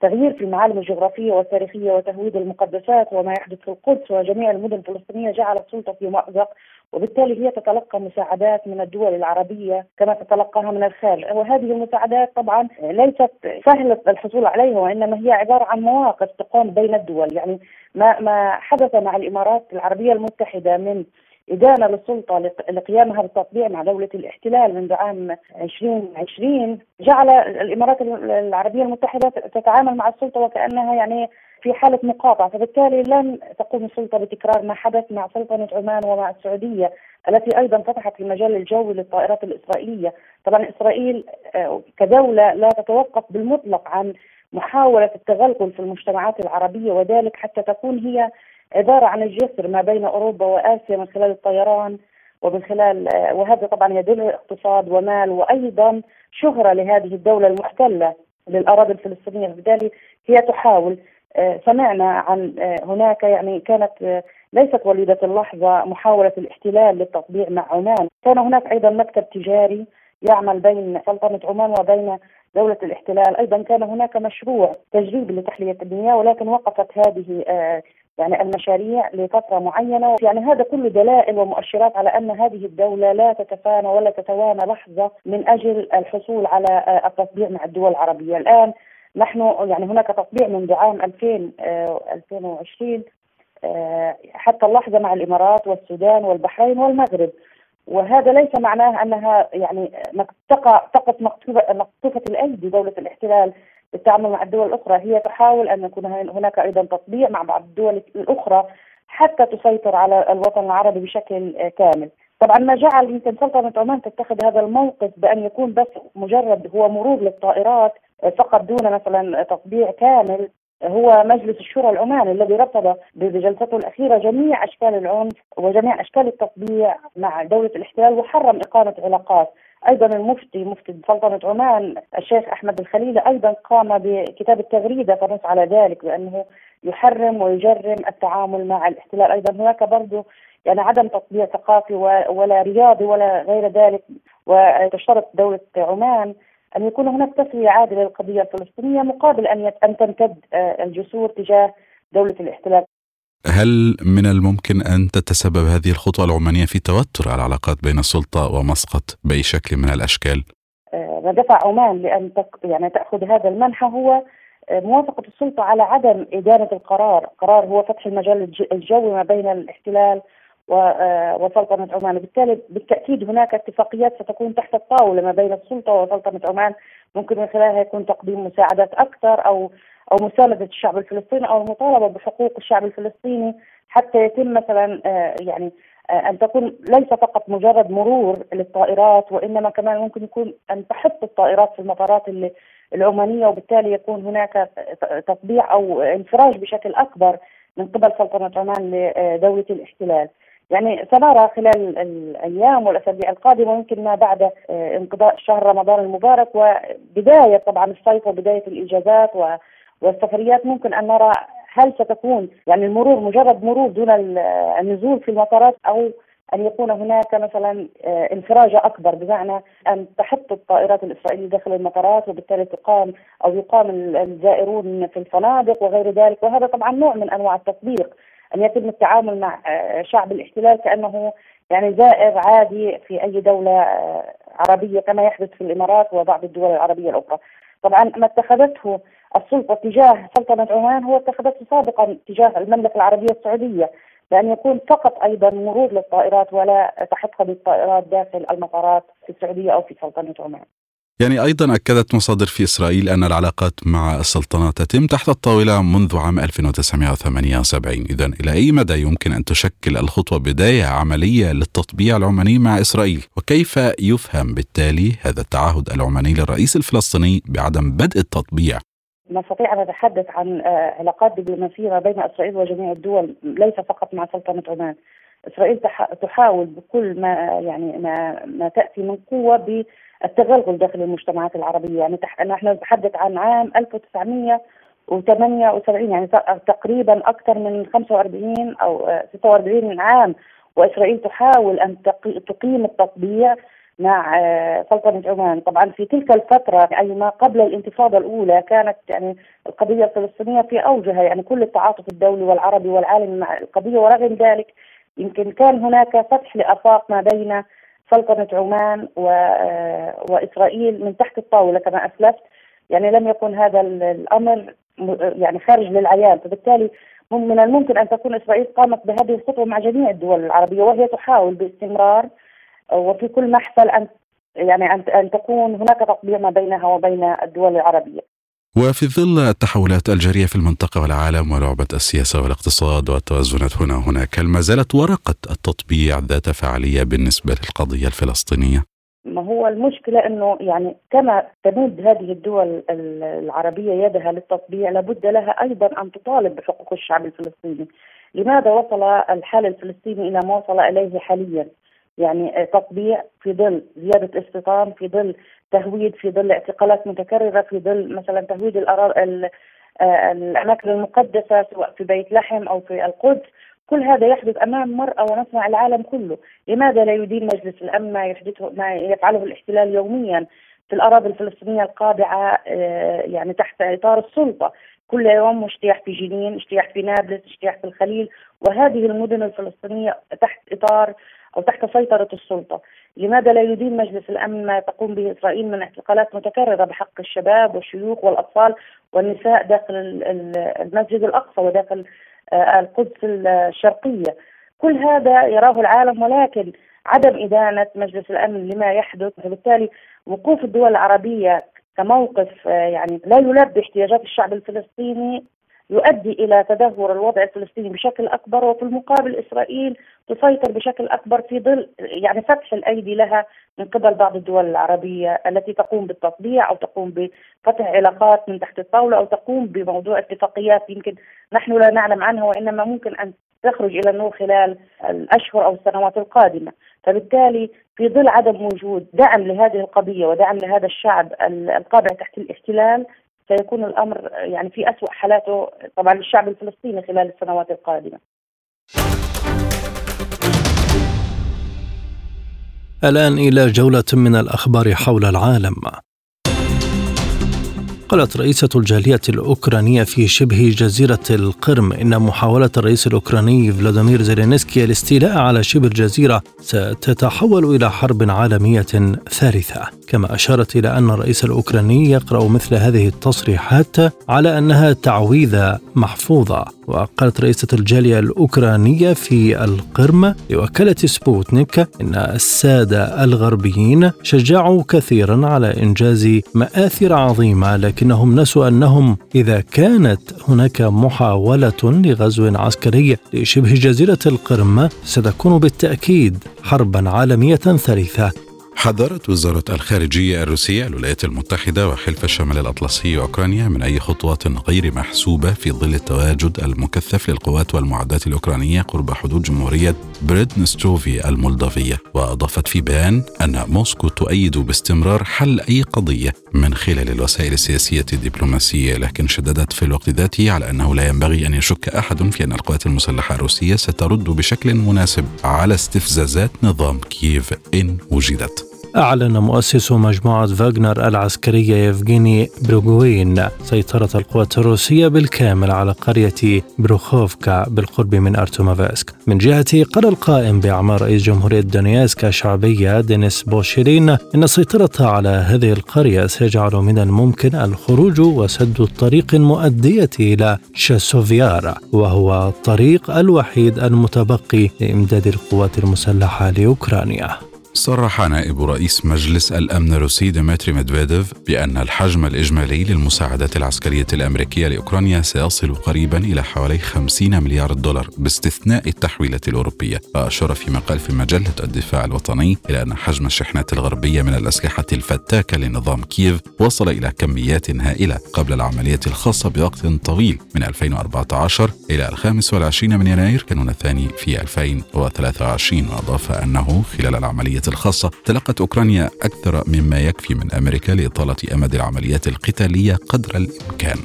تغيير في المعالم الجغرافية والتاريخية وتهويد المقدسات وما يحدث في القدس وجميع المدن الفلسطينية جعل السلطه في مأزق وبالتالي هي تتلقى مساعدات من الدول العربية كما تتلقاها من الخارج. وهذه المساعدات طبعا ليست سهلة الحصول عليها وإنما هي عبارة عن مواقف تقام بين الدول. يعني ما ما حدث مع الإمارات العربية المتحدة من إدانة للسلطة لقيامها بالتطبيع مع دولة الاحتلال منذ عام 2020 جعل الإمارات العربية المتحدة تتعامل مع السلطة وكأنها يعني في حالة مقاطعة. فبالتالي لن تقوم السلطة بتكرار ما حدث مع سلطنة عمان ومع السعودية التي أيضا فتحت المجال الجوي للطائرات الإسرائيلية. طبعا إسرائيل آه، كدولة لا تتوقف بالمطلق عن محاولة التغلغل في المجتمعات العربية وذلك حتى تكون هي عبارة عن الجسر ما بين أوروبا وآسيا من خلال الطيران ومن خلال آه، وهذا طبعا يدل اقتصاد ومال وأيضا شهرة لهذه الدولة المحتلة للأراضي الفلسطينية. بالتالي هي تحاول آه، سمعنا عن آه، هناك يعني كانت ليست وليدة اللحظة محاولة الاحتلال للتطبيع مع عمان. كان هناك أيضا مكتب تجاري يعمل بين سلطنة عمان وبين دولة الاحتلال. أيضا كان هناك مشروع تجريبي لتحلية المياه ولكن وقفت هذه يعني المشاريع لفترة معينة. يعني هذا كله دلائل ومؤشرات على أن هذه الدولة لا تتفانى ولا تتوانى لحظة من أجل الحصول على التطبيع مع الدول العربية. الآن نحن يعني هناك تطبيع منذ عام 2000 2020 آه، آه، حتى اللحظة مع الإمارات والسودان والبحرين والمغرب. وهذا ليس معناه أنها يعني تقع تقف مقطوفة الأيدي دولة الاحتلال. بالتعامل مع الدول الأخرى هي تحاول أن يكون هناك أيضا تطبيع مع بعض الدول الأخرى حتى تسيطر على الوطن العربي بشكل كامل. طبعا ما جعل يمكن سلطنة عمان تتخذ هذا الموقف بأن يكون بس مجرد هو مرور للطائرات فقط دون مثلا تطبيع كامل هو مجلس الشورى العماني الذي رفض بجلسته الأخيرة جميع أشكال العنف وجميع أشكال التطبيع مع دولة الاحتلال وحرم إقامة علاقات. أيضا المفتي مفتي سلطنه عمان الشيخ أحمد الخليلي أيضا قام بكتابه تغريده تنص على ذلك بأنه يحرم ويجرم التعامل مع الاحتلال. أيضا هناك برضه يعني عدم تطبيع ثقافي ولا رياضي ولا غير ذلك وتشترط دولة عمان أن يكون هناك تسوية عادلة للقضية الفلسطينية مقابل أن أن تمتد آه، الجسور تجاه دولة الاحتلال. هل من الممكن أن تتسبب هذه الخطوة العمانية في توتر العلاقات بين السلطة ومسقط بأي شكل من الأشكال؟ آه، ما دفع عمان لأن يعني تأخذ هذا المنحى هو آه، موافقة السلطة على عدم إدانة القرار، قرار هو فتح المجال الجوي ما بين الاحتلال آه، وسلطنة عمان، بالتالي بالتأكيد هناك اتفاقيات ستكون تحت الطاولة ما بين السلطة وسلطنة عمان. ممكن من خلالها يكون تقديم مساعدات أكثر أو أو مساندة الشعب الفلسطيني أو المطالبه بحقوق الشعب الفلسطيني حتى يتم مثلا آه، يعني آه، أن تكون ليس فقط مجرد مرور للطائرات وإنما كمان ممكن يكون أن تحط الطائرات في المطارات العمانية وبالتالي يكون هناك تطبيع أو انفراج بشكل أكبر من قبل سلطنة عمان لدولة الاحتلال. يعني سنرى خلال الأيام والأسابيع القادمة ويمكن ما بعد آه، انقضاء شهر رمضان المبارك وبداية طبعا الصيف وبدايه الاجازات والسفريات ممكن أن نرى هل ستكون يعني المرور مجرد مرور دون النزول في المطارات أو أن يكون هناك مثلا آه، انفراجه أكبر بمعنى أن تحط الطائرات الإسرائيلية داخل المطارات وبالتالي تقام أو يقام الزائرون في الفنادق وغير ذلك وهذا طبعا نوع من أنواع التطبيق أن يتم التعامل مع شعب الاحتلال كأنه يعني زائر عادي في أي دولة عربية كما يحدث في الإمارات وبعض الدول العربية الأخرى. طبعا ما اتخذته السلطة تجاه سلطنة عمان هو اتخذته سابقا تجاه المملكة العربية السعودية بأن يكون فقط أيضا مرور للطائرات ولا تحطها بالطائرات داخل المطارات في السعودية أو في سلطنة عمان. يعني أيضا أكدت مصادر في إسرائيل أن العلاقات مع السلطنة تتم تحت الطاولة منذ عام 1978 اذا إلى أي مدى يمكن أن تشكل الخطوة بداية عملية للتطبيع العماني مع إسرائيل؟ وكيف يفهم بالتالي هذا التعهد العماني للرئيس الفلسطيني بعدم بدء التطبيع؟ نستطيع أن نتحدث عن آه، علاقات دبلوماسية ما بين إسرائيل وجميع الدول ليس فقط مع سلطنة عمان. إسرائيل تحاول بكل ما يعني ما ما تأتي من قوة بالتغلغل داخل المجتمعات العربية، يعني نحن نتحدث عن عام 1978 يعني تقريبا أكثر من 45 أو 46 عام وإسرائيل تحاول أن تقيم التطبيع مع آه، سلطنة عمان. طبعا في تلك الفترة أي ما قبل الانتفاضة الأولى كانت يعني القضية الفلسطينية في أوجها يعني كل التعاطف الدولي والعربي والعالمي مع القضية. ورغم ذلك يمكن كان هناك فتح لآفاق ما بين سلطنة عمان آه، وإسرائيل من تحت الطاولة كما أسلفت. يعني لم يكن هذا الأمر يعني خارج للعيان. فبالتالي من الممكن أن تكون إسرائيل قامت بهذه الخطوة مع جميع الدول العربية وهي تحاول باستمرار وفي كل محفل ان يعني ان أن تكون هناك تطبيع ما بينها وبين الدول العربية. وفي ظل التحولات الجارية في المنطقة والعالم ولعبة السياسة والاقتصاد والتوازنات هنا وهناك هل ما زالت ورقة التطبيع ذات فعالية بالنسبة للقضية الفلسطينية؟ ما هو المشكلة أنه يعني كما تمد هذه الدول العربية يدها للتطبيع لابد لها أيضا أن تطالب بحقوق الشعب الفلسطيني لماذا وصل الحال الفلسطيني إلى ما وصل إليه حاليا يعني تطبيع في ظل زيادة استيطان في ظل تهويد في ظل اعتقالات متكررة في ظل مثلا تهويد آه، الأماكن المقدسة سواء في بيت لحم أو في القدس. كل هذا يحدث أمام مرأى ونسمع العالم كله، لماذا لا يدين مجلس الأمن ما يحدثه ما يفعله الاحتلال يوميا في الأراضي الفلسطينية القابعه آه، يعني تحت إطار السلطة، كل يوم اجتياح في جنين، اجتياح في نابلس، اجتياح في الخليل، وهذه المدن الفلسطينية تحت إطار أو تحت سيطرة السلطة. لماذا لا يدين مجلس الأمن ما تقوم به إسرائيل من اعتقالات متكررة بحق الشباب والشيوخ والأطفال والنساء داخل المسجد الأقصى وداخل آه، القدس الشرقية؟ كل هذا يراه العالم ولكن عدم إدانة مجلس الأمن لما يحدث وبالتالي وقوف الدول العربية كموقف آه، يعني لا يلبي احتياجات الشعب الفلسطيني يؤدي إلى تدهور الوضع الفلسطيني بشكل أكبر وفي المقابل إسرائيل تسيطر بشكل أكبر في ظل يعني فتح الأيدي لها من قبل بعض الدول العربية التي تقوم بالتطبيع أو تقوم بفتح علاقات من تحت الطاولة أو تقوم بموضوع اتفاقيات يمكن نحن لا نعلم عنها وإنما ممكن أن تخرج إلى النور خلال الأشهر أو السنوات القادمة، فبالتالي في ظل عدم وجود دعم لهذه القضية ودعم لهذا الشعب القابع تحت الاحتلال سيكون الأمر يعني في اسوء حالاته طبعا للشعب الفلسطيني خلال السنوات القادمة. الآن إلى جولة من الأخبار حول العالم. قالت رئيسة الجالية الأوكرانية في شبه جزيرة القرم إن محاولة الرئيس الأوكراني فلاديمير زيلينسكي الاستيلاء على شبه الجزيرة ستتحول إلى حرب عالمية ثالثة. كما أشارت إلى أن الرئيس الأوكراني يقرأ مثل هذه التصريحات على أنها تعويذة محفوظة. وقالت رئيسة الجالية الأوكرانية في القرم لوكالة سبوتنيك إن السادة الغربيين شجعوا كثيرا على إنجاز مآثر عظيمة لكنهم نسوا أنهم إذا كانت هناك محاولة لغزو عسكري لشبه جزيرة القرم ستكون بالتأكيد حربا عالمية ثالثة. حذرت وزارة الخارجية الروسية الولايات المتحدة وحلف الشمال الأطلسي وأوكرانيا من أي خطوات غير محسوبة في ظل التواجد المكثف للقوات والمعدات الأوكرانية قرب حدود جمهورية بريدنيستروفيه المولدوفية وأضافت في بيان أن موسكو تؤيد باستمرار حل أي قضية من خلال الوسائل السياسية الدبلوماسية لكن شددت في الوقت ذاته على أنه لا ينبغي أن يشك أحد في أن القوات المسلحة الروسية سترد بشكل مناسب على استفزازات نظام كييف إن وجدت. أعلن مؤسس مجموعة فاغنر العسكرية يفغيني بريغوجين سيطرة القوات الروسية بالكامل على قرية بيرخوفكا بالقرب من أرتيوموفسك من جهته قال القائم بأعمال رئيس جمهورية دونيتسك الشعبية دينيس بوشيلين إن السيطرة على هذه القرية سيجعل من الممكن الخروج وسد الطريق المؤدية إلى تشاسوف يار وهو الطريق الوحيد المتبقي لإمداد القوات المسلحة لأوكرانيا. صرح نائب رئيس مجلس الأمن الروسي ديمتري ميدفيديف بأن الحجم الإجمالي للمساعدات العسكرية الأمريكية لأوكرانيا سيصل قريبا إلى حوالي 50 مليار دولار باستثناء التحويلات الأوروبية. وأشار في مقال في مجلة الدفاع الوطني إلى أن حجم الشحنات الغربية من الأسلحة الفتاكة لنظام كييف وصل إلى كميات هائلة قبل العملية الخاصة بوقت طويل من 2014 إلى الخامس والعشرين من يناير. كانون الثاني في 2023 وأضاف أنه خلال الخاصة تلقت أوكرانيا أكثر مما يكفي من أمريكا لإطالة أمد العمليات القتالية قدر الإمكان.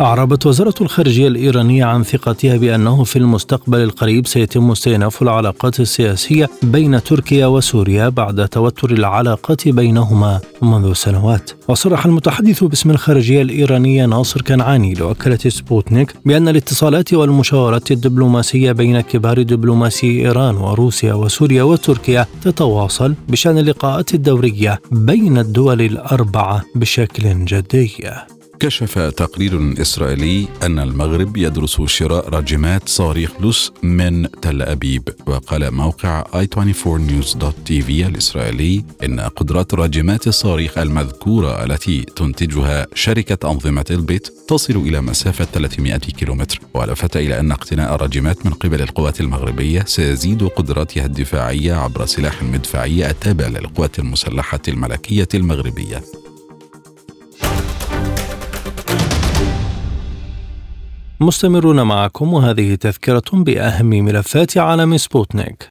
أعربت وزارة الخارجية الإيرانية عن ثقتها بأنه في المستقبل القريب سيتم استئناف العلاقات السياسية بين تركيا وسوريا بعد توتر العلاقات بينهما منذ سنوات. وصرح المتحدث باسم الخارجية الإيرانية ناصر كنعاني لوكالة سبوتنيك بأن الاتصالات والمشاورات الدبلوماسية بين كبار دبلوماسي إيران وروسيا وسوريا وتركيا تتواصل بشأن اللقاءات الدورية بين الدول الأربعة بشكل جدي. كشف تقرير إسرائيلي أن المغرب يدرس شراء راجمات صواريخ لوس من تل أبيب. وقال موقع i24news.tv الإسرائيلي إن قدرات راجمات الصواريخ المذكورة التي تنتجها شركة أنظمة البيت تصل إلى مسافة 300 كيلومتر. ولفت إلى أن اقتناء الراجمات من قبل القوات المغربية سيزيد قدراتها الدفاعية عبر سلاح مدفعي التابع للقوات المسلحة الملكية المغربية. مستمرون معكم وهذه تذكرة بأهم ملفات عالم سبوتنيك.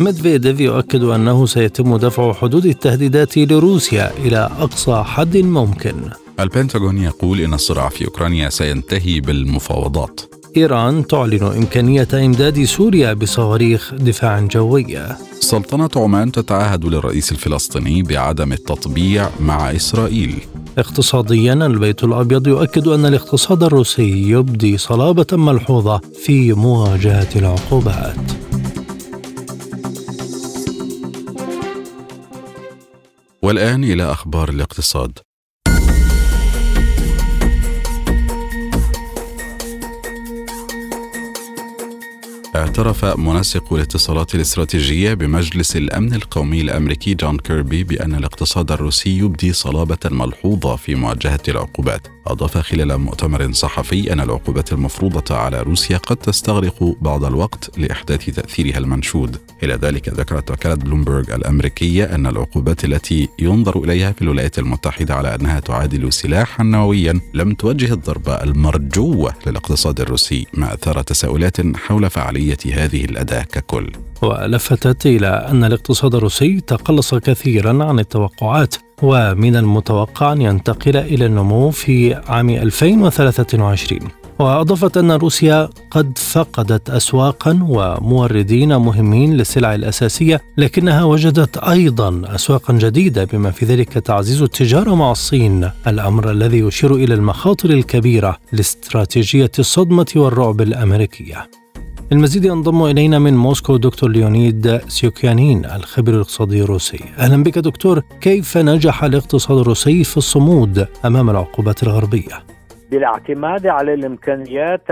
ميدفيديف يؤكد أنه سيتم دفع حدود التهديدات لروسيا إلى أقصى حد ممكن. البنتاغون يقول إن الصراع في أوكرانيا سينتهي بالمفاوضات. إيران تعلن إمكانية إمداد سوريا بصواريخ دفاع جوية سلطنة عمان تتعهد للرئيس الفلسطيني بعدم التطبيع مع إسرائيل. اقتصاديا البيت الأبيض يؤكد أن الاقتصاد الروسي يبدي صلابة ملحوظة في مواجهة العقوبات. والآن إلى أخبار الاقتصاد. اعترف منسق الاتصالات الاستراتيجية بمجلس الأمن القومي الأمريكي جون كيربي بأن الاقتصاد الروسي يبدي صلابة ملحوظة في مواجهة العقوبات. أضاف خلال مؤتمر صحفي أن العقوبات المفروضة على روسيا قد تستغرق بعض الوقت لإحداث تأثيرها المنشود. إلى ذلك ذكرت وكالة بلومبرغ الأمريكية أن العقوبات التي ينظر إليها في الولايات المتحدة على أنها تعادل سلاحا نوويا لم توجه الضربة المرجوة للاقتصاد الروسي ما أثار تساؤلات حول فعالية هذه الأداة ككل. ولفتت إلى أن الاقتصاد الروسي تقلص كثيرا عن التوقعات ومن المتوقع أن ينتقل إلى النمو في عام 2023 وأضافت أن روسيا قد فقدت أسواقا وموردين مهمين للسلع الأساسية لكنها وجدت أيضا أسواقا جديدة بما في ذلك تعزيز التجارة مع الصين الأمر الذي يشير إلى المخاطر الكبيرة لاستراتيجية الصدمة والرعب الأمريكية. المزيد ينضم إلينا من موسكو دكتور ليونيد سيوكيانين الخبير الاقتصادي الروسي أهلا بك دكتور كيف نجح الاقتصاد الروسي في الصمود أمام العقوبات الغربية؟ بالاعتماد على الإمكانيات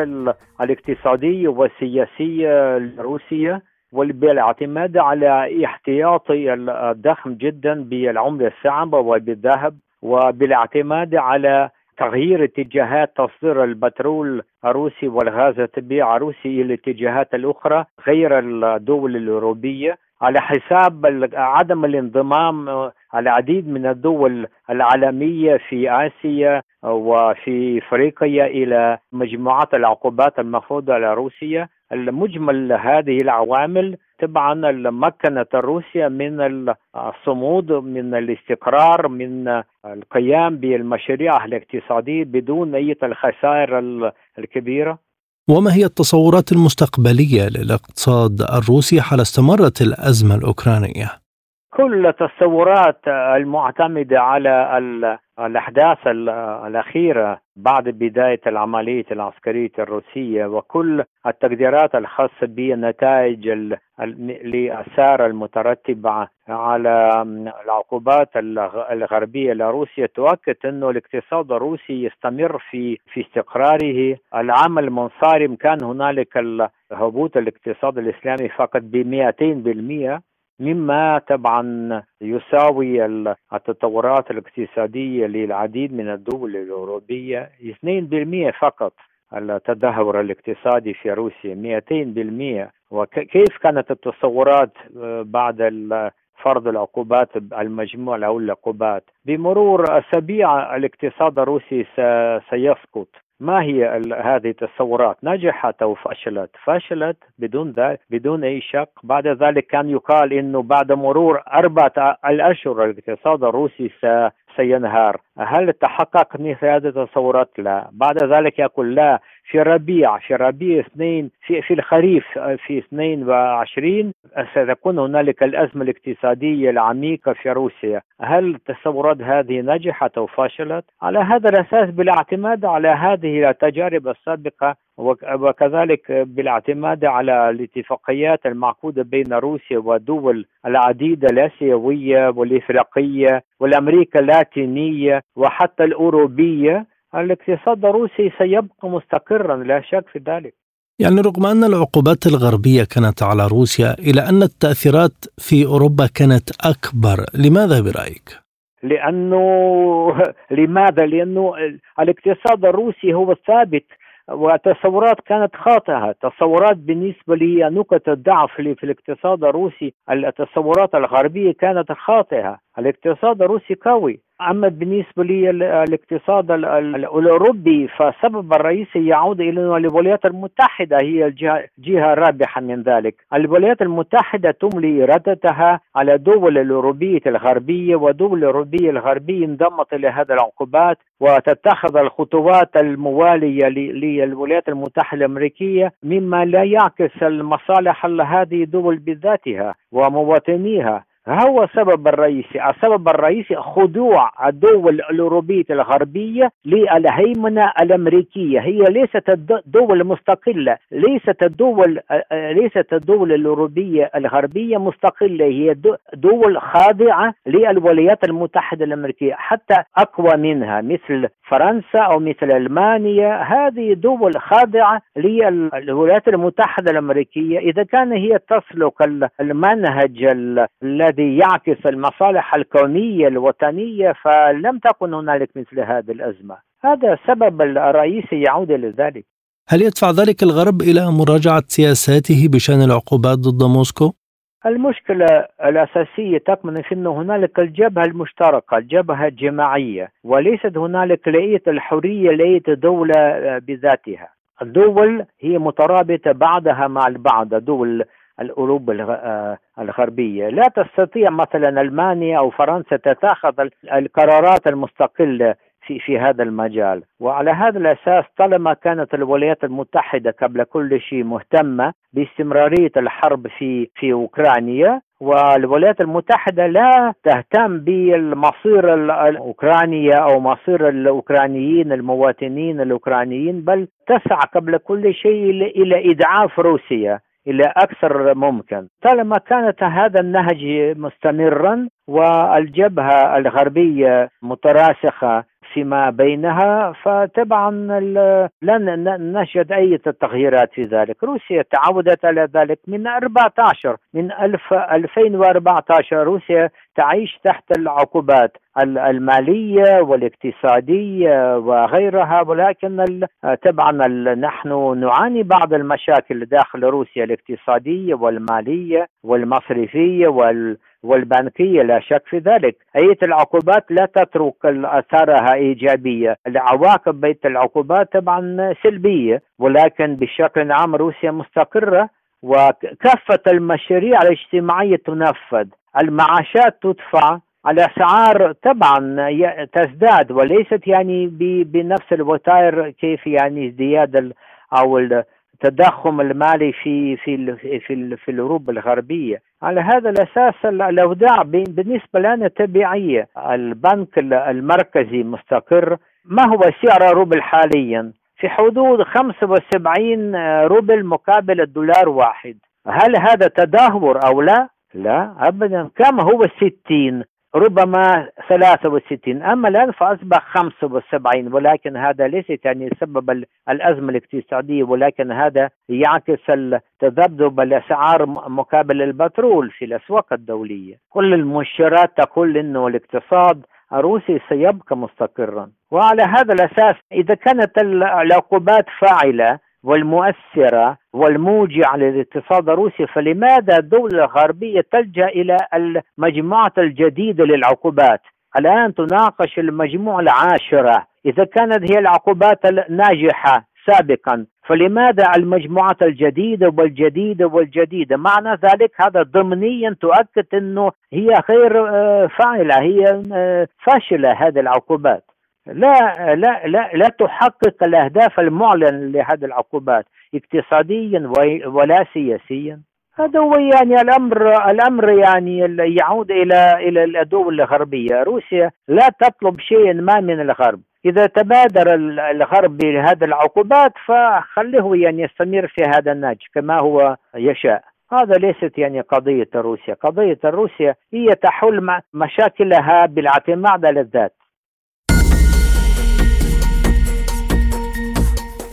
الاقتصادية والسياسية الروسية وبالاعتماد على احتياطي الضخم جدا بالعملة الصعبة وبالذهب وبالاعتماد على تغيير اتجاهات تصدير البترول الروسي والغاز الطبيعي الروسي إلى الاتجاهات الأخرى غير الدول الأوروبية. على حساب عدم الانضمام العديد من الدول العالمية في آسيا وفي أفريقيا إلى مجموعات العقوبات المفروضة على روسيا. المجمل هذه العوامل طبعا مكنت روسيا من الصمود من الاستقرار من القيام بالمشاريع الاقتصادية بدون أي الخسائر الكبيرة وما هي التصورات المستقبلية للاقتصاد الروسي حال استمرت الأزمة الأوكرانية؟ كل التصورات المعتمدة على الأحداث الأخيرة بعد بداية العملية العسكرية الروسية وكل التقديرات الخاصة بالنتائج للآثار المترتبة على العقوبات الغربية لروسيا تؤكد أنه الاقتصاد الروسي يستمر في في استقراره. العام المنصارم كان هنالك هبوط الاقتصاد الإسلامي فقط ب 200% مما طبعا يساوي التطورات الاقتصادية للعديد من الدول الأوروبية. 2% فقط التدهور الاقتصادي في روسيا 200% وكيف كانت التصورات آه، بعد فرض العقوبات المجموع أو العقوبات؟ بمرور أسابيع الاقتصاد الروسي سيسقط. ما هي هذه التصورات؟ نجحت أو فشلت. فشلت بدون بدون أي شك. بعد ذلك كان يقال أنه بعد مرور أربعة الأشهر الاقتصاد الروسي سينهار. هل تحقق مثل هذه التصورات؟ لا. بعد ذلك يقول لا. في ربيع في ربيع اثنين في, في الخريف في 22 ستكون هنالك الأزمة الاقتصادية العميقة في روسيا. هل التصورات هذه نجحت أو فشلت على هذا الأساس بالاعتماد على هذه التجارب السابقة وكذلك بالاعتماد على الاتفاقيات المعقودة بين روسيا والدول العديدة الآسيوية والإفريقية والأمريكا اللاتينية وحتى الأوروبية الاقتصاد الروسي سيبقى مستقرا لا شك في ذلك يعني رغم أن العقوبات الغربية كانت على روسيا إلا أن التأثيرات في أوروبا كانت أكبر لماذا برأيك؟ لأنه <laughs> لماذا؟ لأنه الاقتصاد الروسي هو ثابت وتصورات كانت خاطئة. تصورات بالنسبة لنقط الضعف في الاقتصاد الروسي. التصورات الغربية كانت خاطئة. الاقتصاد الروسي قوي. أما بالنسبة للاقتصاد الأوروبي فالسبب الرئيسي يعود إلى الولايات المتحدة هي الجهة الرابحة من ذلك. الولايات المتحدة تملي إرادتها على الدول الأوروبية الغربية والدول الأوروبية الغربية انضمت إلى هذه العقوبات وتتخذ الخطوات الموالية للولايات المتحدة الأمريكية مما لا يعكس المصالح هذه الدول بذاتها ومواطنيها. هو السبب الرئيسي السبب الرئيسي خضوع الدول الأوروبية الغربية للهيمنة الأمريكية. هي ليست دول مستقلة. ليست الدول ليست الدول الأوروبية الغربية مستقلة. هي دول خاضعة للولايات المتحدة الأمريكية حتى أقوى منها مثل فرنسا أو مثل ألمانيا. هذه دول خاضعة للولايات المتحدة الأمريكية. إذا كان هي تسلك المنهج الذي الذي يعكس المصالح الكونية الوطنية فلم تكن هنالك مثل هذه الأزمة. هذا السبب الرئيسي يعود إلى ذلك هل يدفع ذلك الغرب إلى مراجعة سياساته بشأن العقوبات ضد موسكو؟ المشكلة الأساسية تكمن في أن هنالك الجبهة المشتركة الجبهة الجماعية وليست هنالك لقية الحرية لقية دولة بذاتها. الدول هي مترابطة بعضها مع البعض دول الأوروبا آه، الغربية. لا تستطيع مثلا ألمانيا أو فرنسا تتخذ القرارات المستقلة في في هذا المجال. وعلى هذا الأساس طالما كانت الولايات المتحدة قبل كل شيء مهتمة باستمرارية الحرب في في أوكرانيا والولايات المتحدة لا تهتم بالمصير الأوكرانية أو مصير الأوكرانيين المواطنين الأوكرانيين بل تسعى قبل كل شيء إلى إدعاف روسيا. إلى أكثر ممكن. طالما كانت هذا النهج مستمرا والجبهة الغربية متراسخة فيما بينها فطبعا لن نجد أي تغييرات في ذلك. روسيا تعودت على ذلك من 14 من 2014 روسيا تعيش تحت العقوبات المالية والاقتصادية وغيرها ولكن طبعا نحن نعاني بعض المشاكل داخل روسيا الاقتصادية والمالية والمصرفية وال والبنكية لا شك في ذلك. أي العقوبات لا تترك أثارها إيجابية. العواقب بيت العقوبات طبعا سلبية ولكن بشكل عام روسيا مستقرة وكافة المشاريع الاجتماعية تنفذ. المعاشات تدفع الأسعار طبعا تزداد وليست يعني بنفس الوتائر كيف يعني ازدياد أو التضخم المالي في في في في اوروبا الغربية. على هذا الأساس الاوداع بالنسبة لنا طبيعية. البنك المركزي مستقر. ما هو سعر الروبل حاليا؟ في حدود 75 روبل مقابل الدولار واحد. هل هذا تدهور أو لا؟ لا ابدا. كما هو 60 ربما 63 أما الآن فأصبح 75 ولكن هذا ليس يعني سبب الأزمة الاقتصادية ولكن هذا يعكس تذبذب الأسعار مقابل البترول في الأسواق الدولية. كل المؤشرات تقول أنه الاقتصاد الروسي سيبقى مستقرا. وعلى هذا الأساس إذا كانت العقوبات فاعلة والمؤثرة والموجعة للاقتصاد الروسي فلماذا الدولة الغربية تلجأ إلى المجموعة الجديدة للعقوبات؟ الآن تناقش المجموعة العاشرة. إذا كانت هي العقوبات الناجحة سابقا فلماذا المجموعات الجديدة والجديدة والجديدة؟ معنى ذلك هذا ضمنيا تؤكد أنه هي غير آه، فاعلة هي آه، فاشلة هذه العقوبات. لا لا لا لا تحقق الأهداف المعلن لهذه العقوبات اقتصاديا ولا سياسيا هذا هو يعني الأمر الأمر يعني يعود إلى إلى الدول الغربية، روسيا لا تطلب شيئا ما من الغرب، إذا تبادر الغرب بهذه العقوبات فخليه يعني يستمر في هذا النهج كما هو يشاء. هذا ليست يعني قضية روسيا، قضية روسيا هي تحل مشاكلها بالاعتماد على الذات.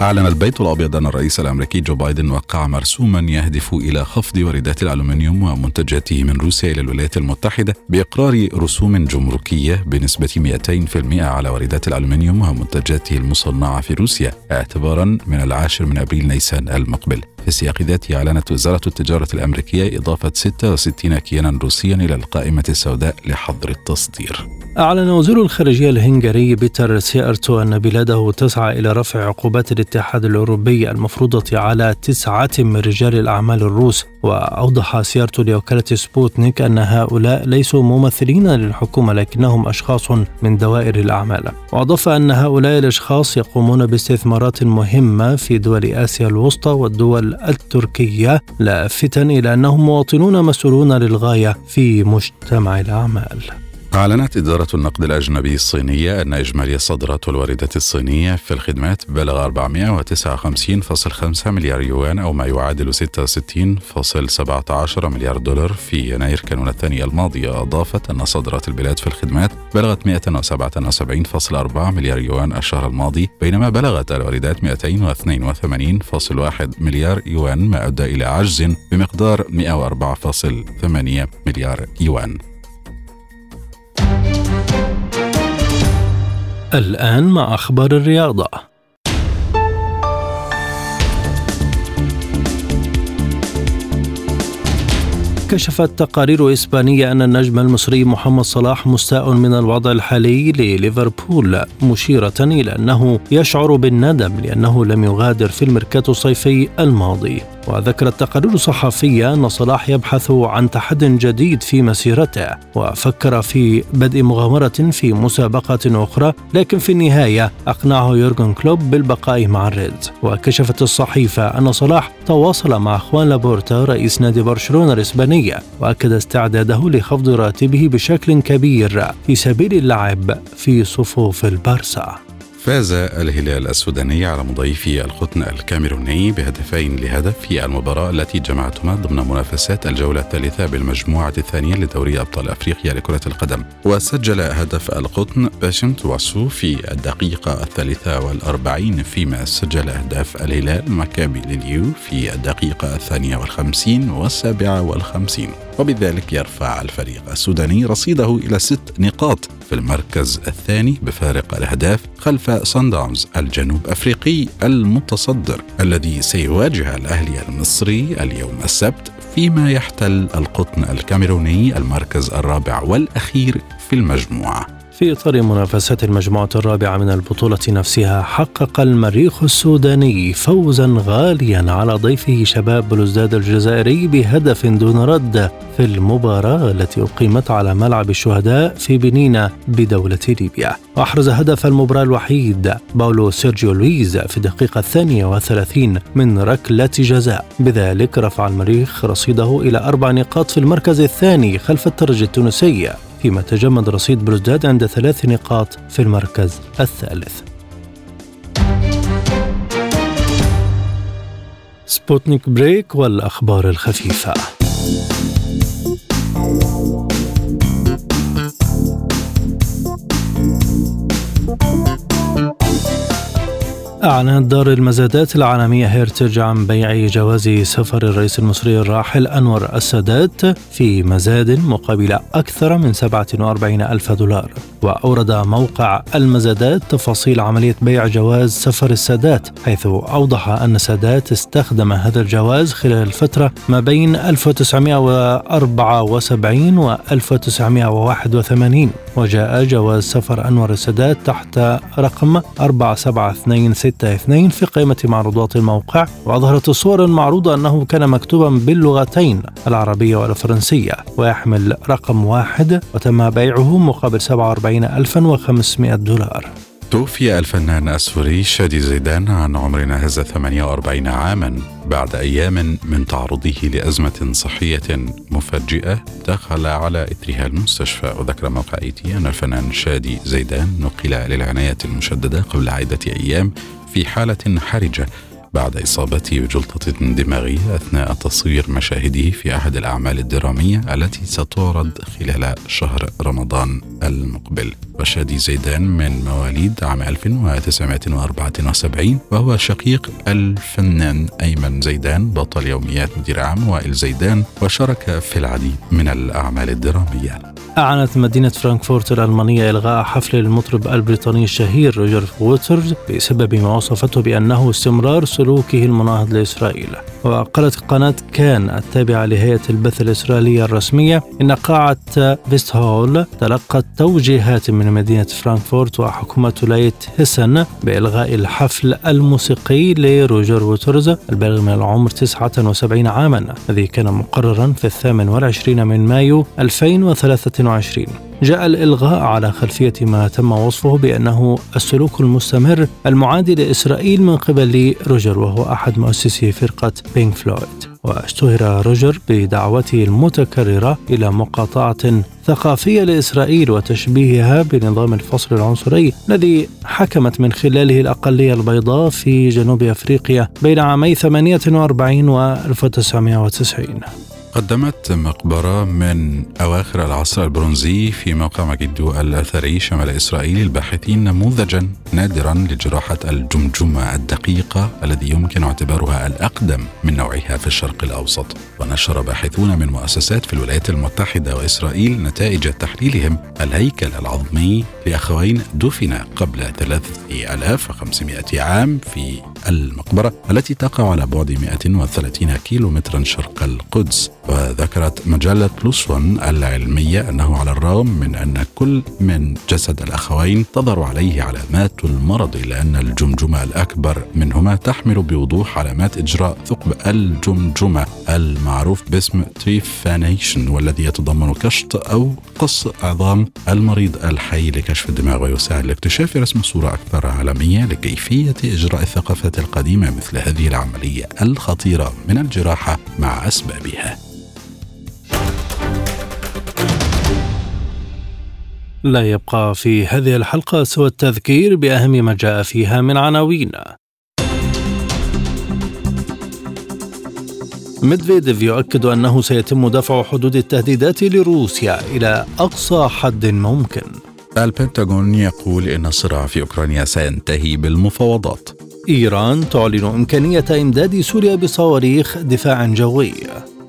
أعلن البيت الأبيض أن الرئيس الأمريكي جو بايدن وقع مرسوما يهدف إلى خفض واردات الألومنيوم ومنتجاته من روسيا إلى الولايات المتحدة بإقرار رسوم جمركية بنسبة 200% على واردات الألومنيوم ومنتجاته المصنعة في روسيا اعتبارا من العاشر من أبريل نيسان المقبل. في سياق ذاته أعلنت وزارة التجارة الأمريكية إضافة 66 كيانا روسيا إلى القائمة السوداء لحظر التصدير. أعلن وزير الخارجية الهنغاري بيتر سيارتو أن بلاده تسعى إلى رفع عقوبات الاتحاد الأوروبي المفروضة على تسعة من رجال الأعمال الروس وأوضح سيارتو لوكالة سبوتنيك أن هؤلاء ليسوا ممثلين للحكومة لكنهم أشخاص من دوائر الأعمال. وأضاف أن هؤلاء الأشخاص يقومون باستثمارات مهمة في دول آسيا الوسطى والدول التركية لافتا إلى أنهم مواطنون مسؤولون للغاية في مجتمع الأعمال. أعلنت إدارة النقد الأجنبي الصينية أن إجمالي الصادرات والواردات الصينية في الخدمات بلغ 459.5 مليار يوان أو ما يعادل 66.17 مليار دولار في يناير كانون الثاني الماضي أضافت أن صادرات البلاد في الخدمات بلغت 177.4 مليار يوان الشهر الماضي بينما بلغت الواردات 282.1 مليار يوان ما أدى إلى عجز بمقدار 104.8 مليار يوان. الآن مع أخبار الرياضة. كشفت تقارير إسبانية أن النجم المصري محمد صلاح مستاء من الوضع الحالي لليفربول مشيرة إلى أنه يشعر بالندم لأنه لم يغادر في الميركاتو الصيفي الماضي. وذكرت تقارير صحفية أن صلاح يبحث عن تحد جديد في مسيرته وفكر في بدء مغامرة في مسابقة أخرى لكن في النهاية أقنعه يورجن كلوب بالبقاء مع الريدز وكشفت الصحيفة أن صلاح تواصل مع خوان لابورتا رئيس نادي برشلونة الإسباني وأكد استعداده لخفض راتبه بشكل كبير في سبيل اللعب في صفوف البارسا. فاز الهلال السوداني على مضيفه القطن الكاميروني بهدفين لهدف في المباراة التي جمعتهما ضمن منافسات الجولة الثالثة بالمجموعة الثانية لدوري أبطال أفريقيا لكرة القدم. وسجل هدف القطن باشم تواسو في الدقيقة الثالثة والأربعين فيما سجل أهداف الهلال مكابي لليو في الدقيقة الثانية والخمسين والسابعة والخمسين. وبذلك يرفع الفريق السوداني رصيده إلى ست نقاط في المركز الثاني بفارق الأهداف خلف صن داونز الجنوب أفريقي المتصدر الذي سيواجه الأهلي المصري اليوم السبت فيما يحتل القطن الكاميروني المركز الرابع والأخير في المجموعة. في إطار منافسات المجموعة الرابعة من البطولة نفسها حقق المريخ السوداني فوزا غاليا على ضيفه شباب بلوزداد الجزائري بهدف دون رد في المباراة التي أقيمت على ملعب الشهداء في بنينا بدولة ليبيا. وأحرز هدف المباراة الوحيد باولو سيرجيو لويز في الدقيقة الثانية وثلاثين من ركلة جزاء. بذلك رفع المريخ رصيده إلى أربع نقاط في المركز الثاني خلف الترجي التونسي. فيما تجمد رصيد بلوزداد عند ثلاث نقاط في المركز الثالث. سبوتنيك بريك والأخبار الخفيفة. أعلنت دار المزادات العالمية هيريتج عن بيع جواز سفر الرئيس المصري الراحل أنور السادات في مزاد مقابل أكثر من 47 ألف دولار. وأورد موقع المزادات تفاصيل عملية بيع جواز سفر السادات حيث أوضح أن السادات استخدم هذا الجواز خلال الفترة ما بين 1974 و 1981 وجاء جواز سفر أنور السادات تحت رقم 4726 في قائمة معروضات الموقع وأظهرت الصور المعروضة أنه كان مكتوبا باللغتين العربية والفرنسية ويحمل رقم واحد وتم بيعه مقابل 47500 دولار. توفي الفنان السوري شادي زيدان عن عمر ناهز 48 عاما بعد أيام من تعرضه لأزمة صحية مفاجئة دخل على إثرها المستشفى. وذكر موقع ايتي أن الفنان شادي زيدان نقل للعناية المشددة قبل عدة أيام في حالة حرجة بعد إصابته بجلطة دماغية أثناء تصوير مشاهده في أحد الأعمال الدرامية التي ستعرض خلال شهر رمضان المقبل. وشادي زيدان من مواليد عام 1974 وهو شقيق الفنان أيمن زيدان بطل يوميات مدير عام وائل زيدان وشارك في العديد من الأعمال الدرامية. أعلنت مدينة فرانكفورت الألمانية إلغاء حفل المطرب البريطاني الشهير روجر ووترز بسبب ما وصفته بأنه استمرار سلوكه المناهض لإسرائيل. وقالت قناة كان التابعة لهيئة البث الإسرائيلية الرسمية إن قاعة فيست هول تلقت توجيهات من مدينة فرانكفورت وحكومة ولاية هيسن بإلغاء الحفل الموسيقي لروجر ووترز البالغ من العمر 79 عاما الذي كان مقررا في الثامن والعشرين من مايو 2023 جاء الإلغاء على خلفية ما تم وصفه بأنه السلوك المستمر المعادي لإسرائيل من قبل روجر وهو أحد مؤسسي فرقة بينك فلويد. واشتهر روجر بدعوته المتكررة إلى مقاطعة ثقافية لإسرائيل وتشبيهها بنظام الفصل العنصري الذي حكمت من خلاله الأقلية البيضاء في جنوب أفريقيا بين عامي 48 و 1990 قدمت مقبرة من أواخر العصر البرونزي في موقع مجدو الأثري شمال إسرائيل الباحثين نموذجا نادرا لجراحة الجمجمة الدقيقة الذي يمكن اعتبارها الأقدم من نوعها في الشرق الأوسط. ونشر باحثون من مؤسسات في الولايات المتحدة وإسرائيل نتائج تحليلهم الهيكل العظمي لأخوين دفن قبل 3500 عام في المقبرة التي تقع على بعد 130 كيلو مترا شرق القدس. وذكرت مجلة بلوس ون العلمية أنه على الرغم من أن كل من جسد الأخوين تظهر عليه علامات المرض إلا أن الجمجمة الأكبر منهما تحمل بوضوح علامات إجراء ثقب الجمجمة المعروف باسم تريفانيشن والذي يتضمن كشط أو قص عظام المريض الحي لكشف الدماغ ويساعد لاكتشاف رسم صورة أكثر عالمية لكيفية إجراء الثقافات القديمة مثل هذه العملية الخطيرة من الجراحة مع أسبابها. لا يبقى في هذه الحلقة سوى التذكير بأهم ما جاء فيها من عناوين. ميدفيديف يؤكد أنه سيتم دفع حدود التهديدات لروسيا إلى أقصى حد ممكن. البنتاغون يقول إن الصراع في أوكرانيا سينتهي بالمفاوضات. إيران تعلن إمكانية إمداد سوريا بصواريخ دفاع جوي.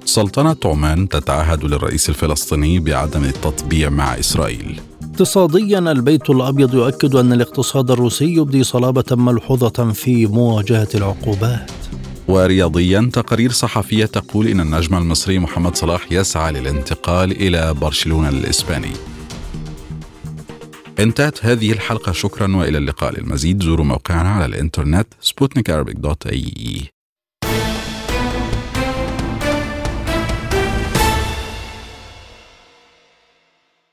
سلطنة عمان تتعهد للرئيس الفلسطيني بعدم التطبيع مع إسرائيل. اقتصاديا البيت الأبيض يؤكد أن الاقتصاد الروسي يبدي صلابة ملحوظة في مواجهة العقوبات. ورياضيا تقارير صحفية تقول إن النجم المصري محمد صلاح يسعى للانتقال إلى برشلونة الإسباني. انتهت هذه الحلقة شكرا وإلى اللقاء للمزيد زوروا موقعنا على الإنترنت سبوتنيك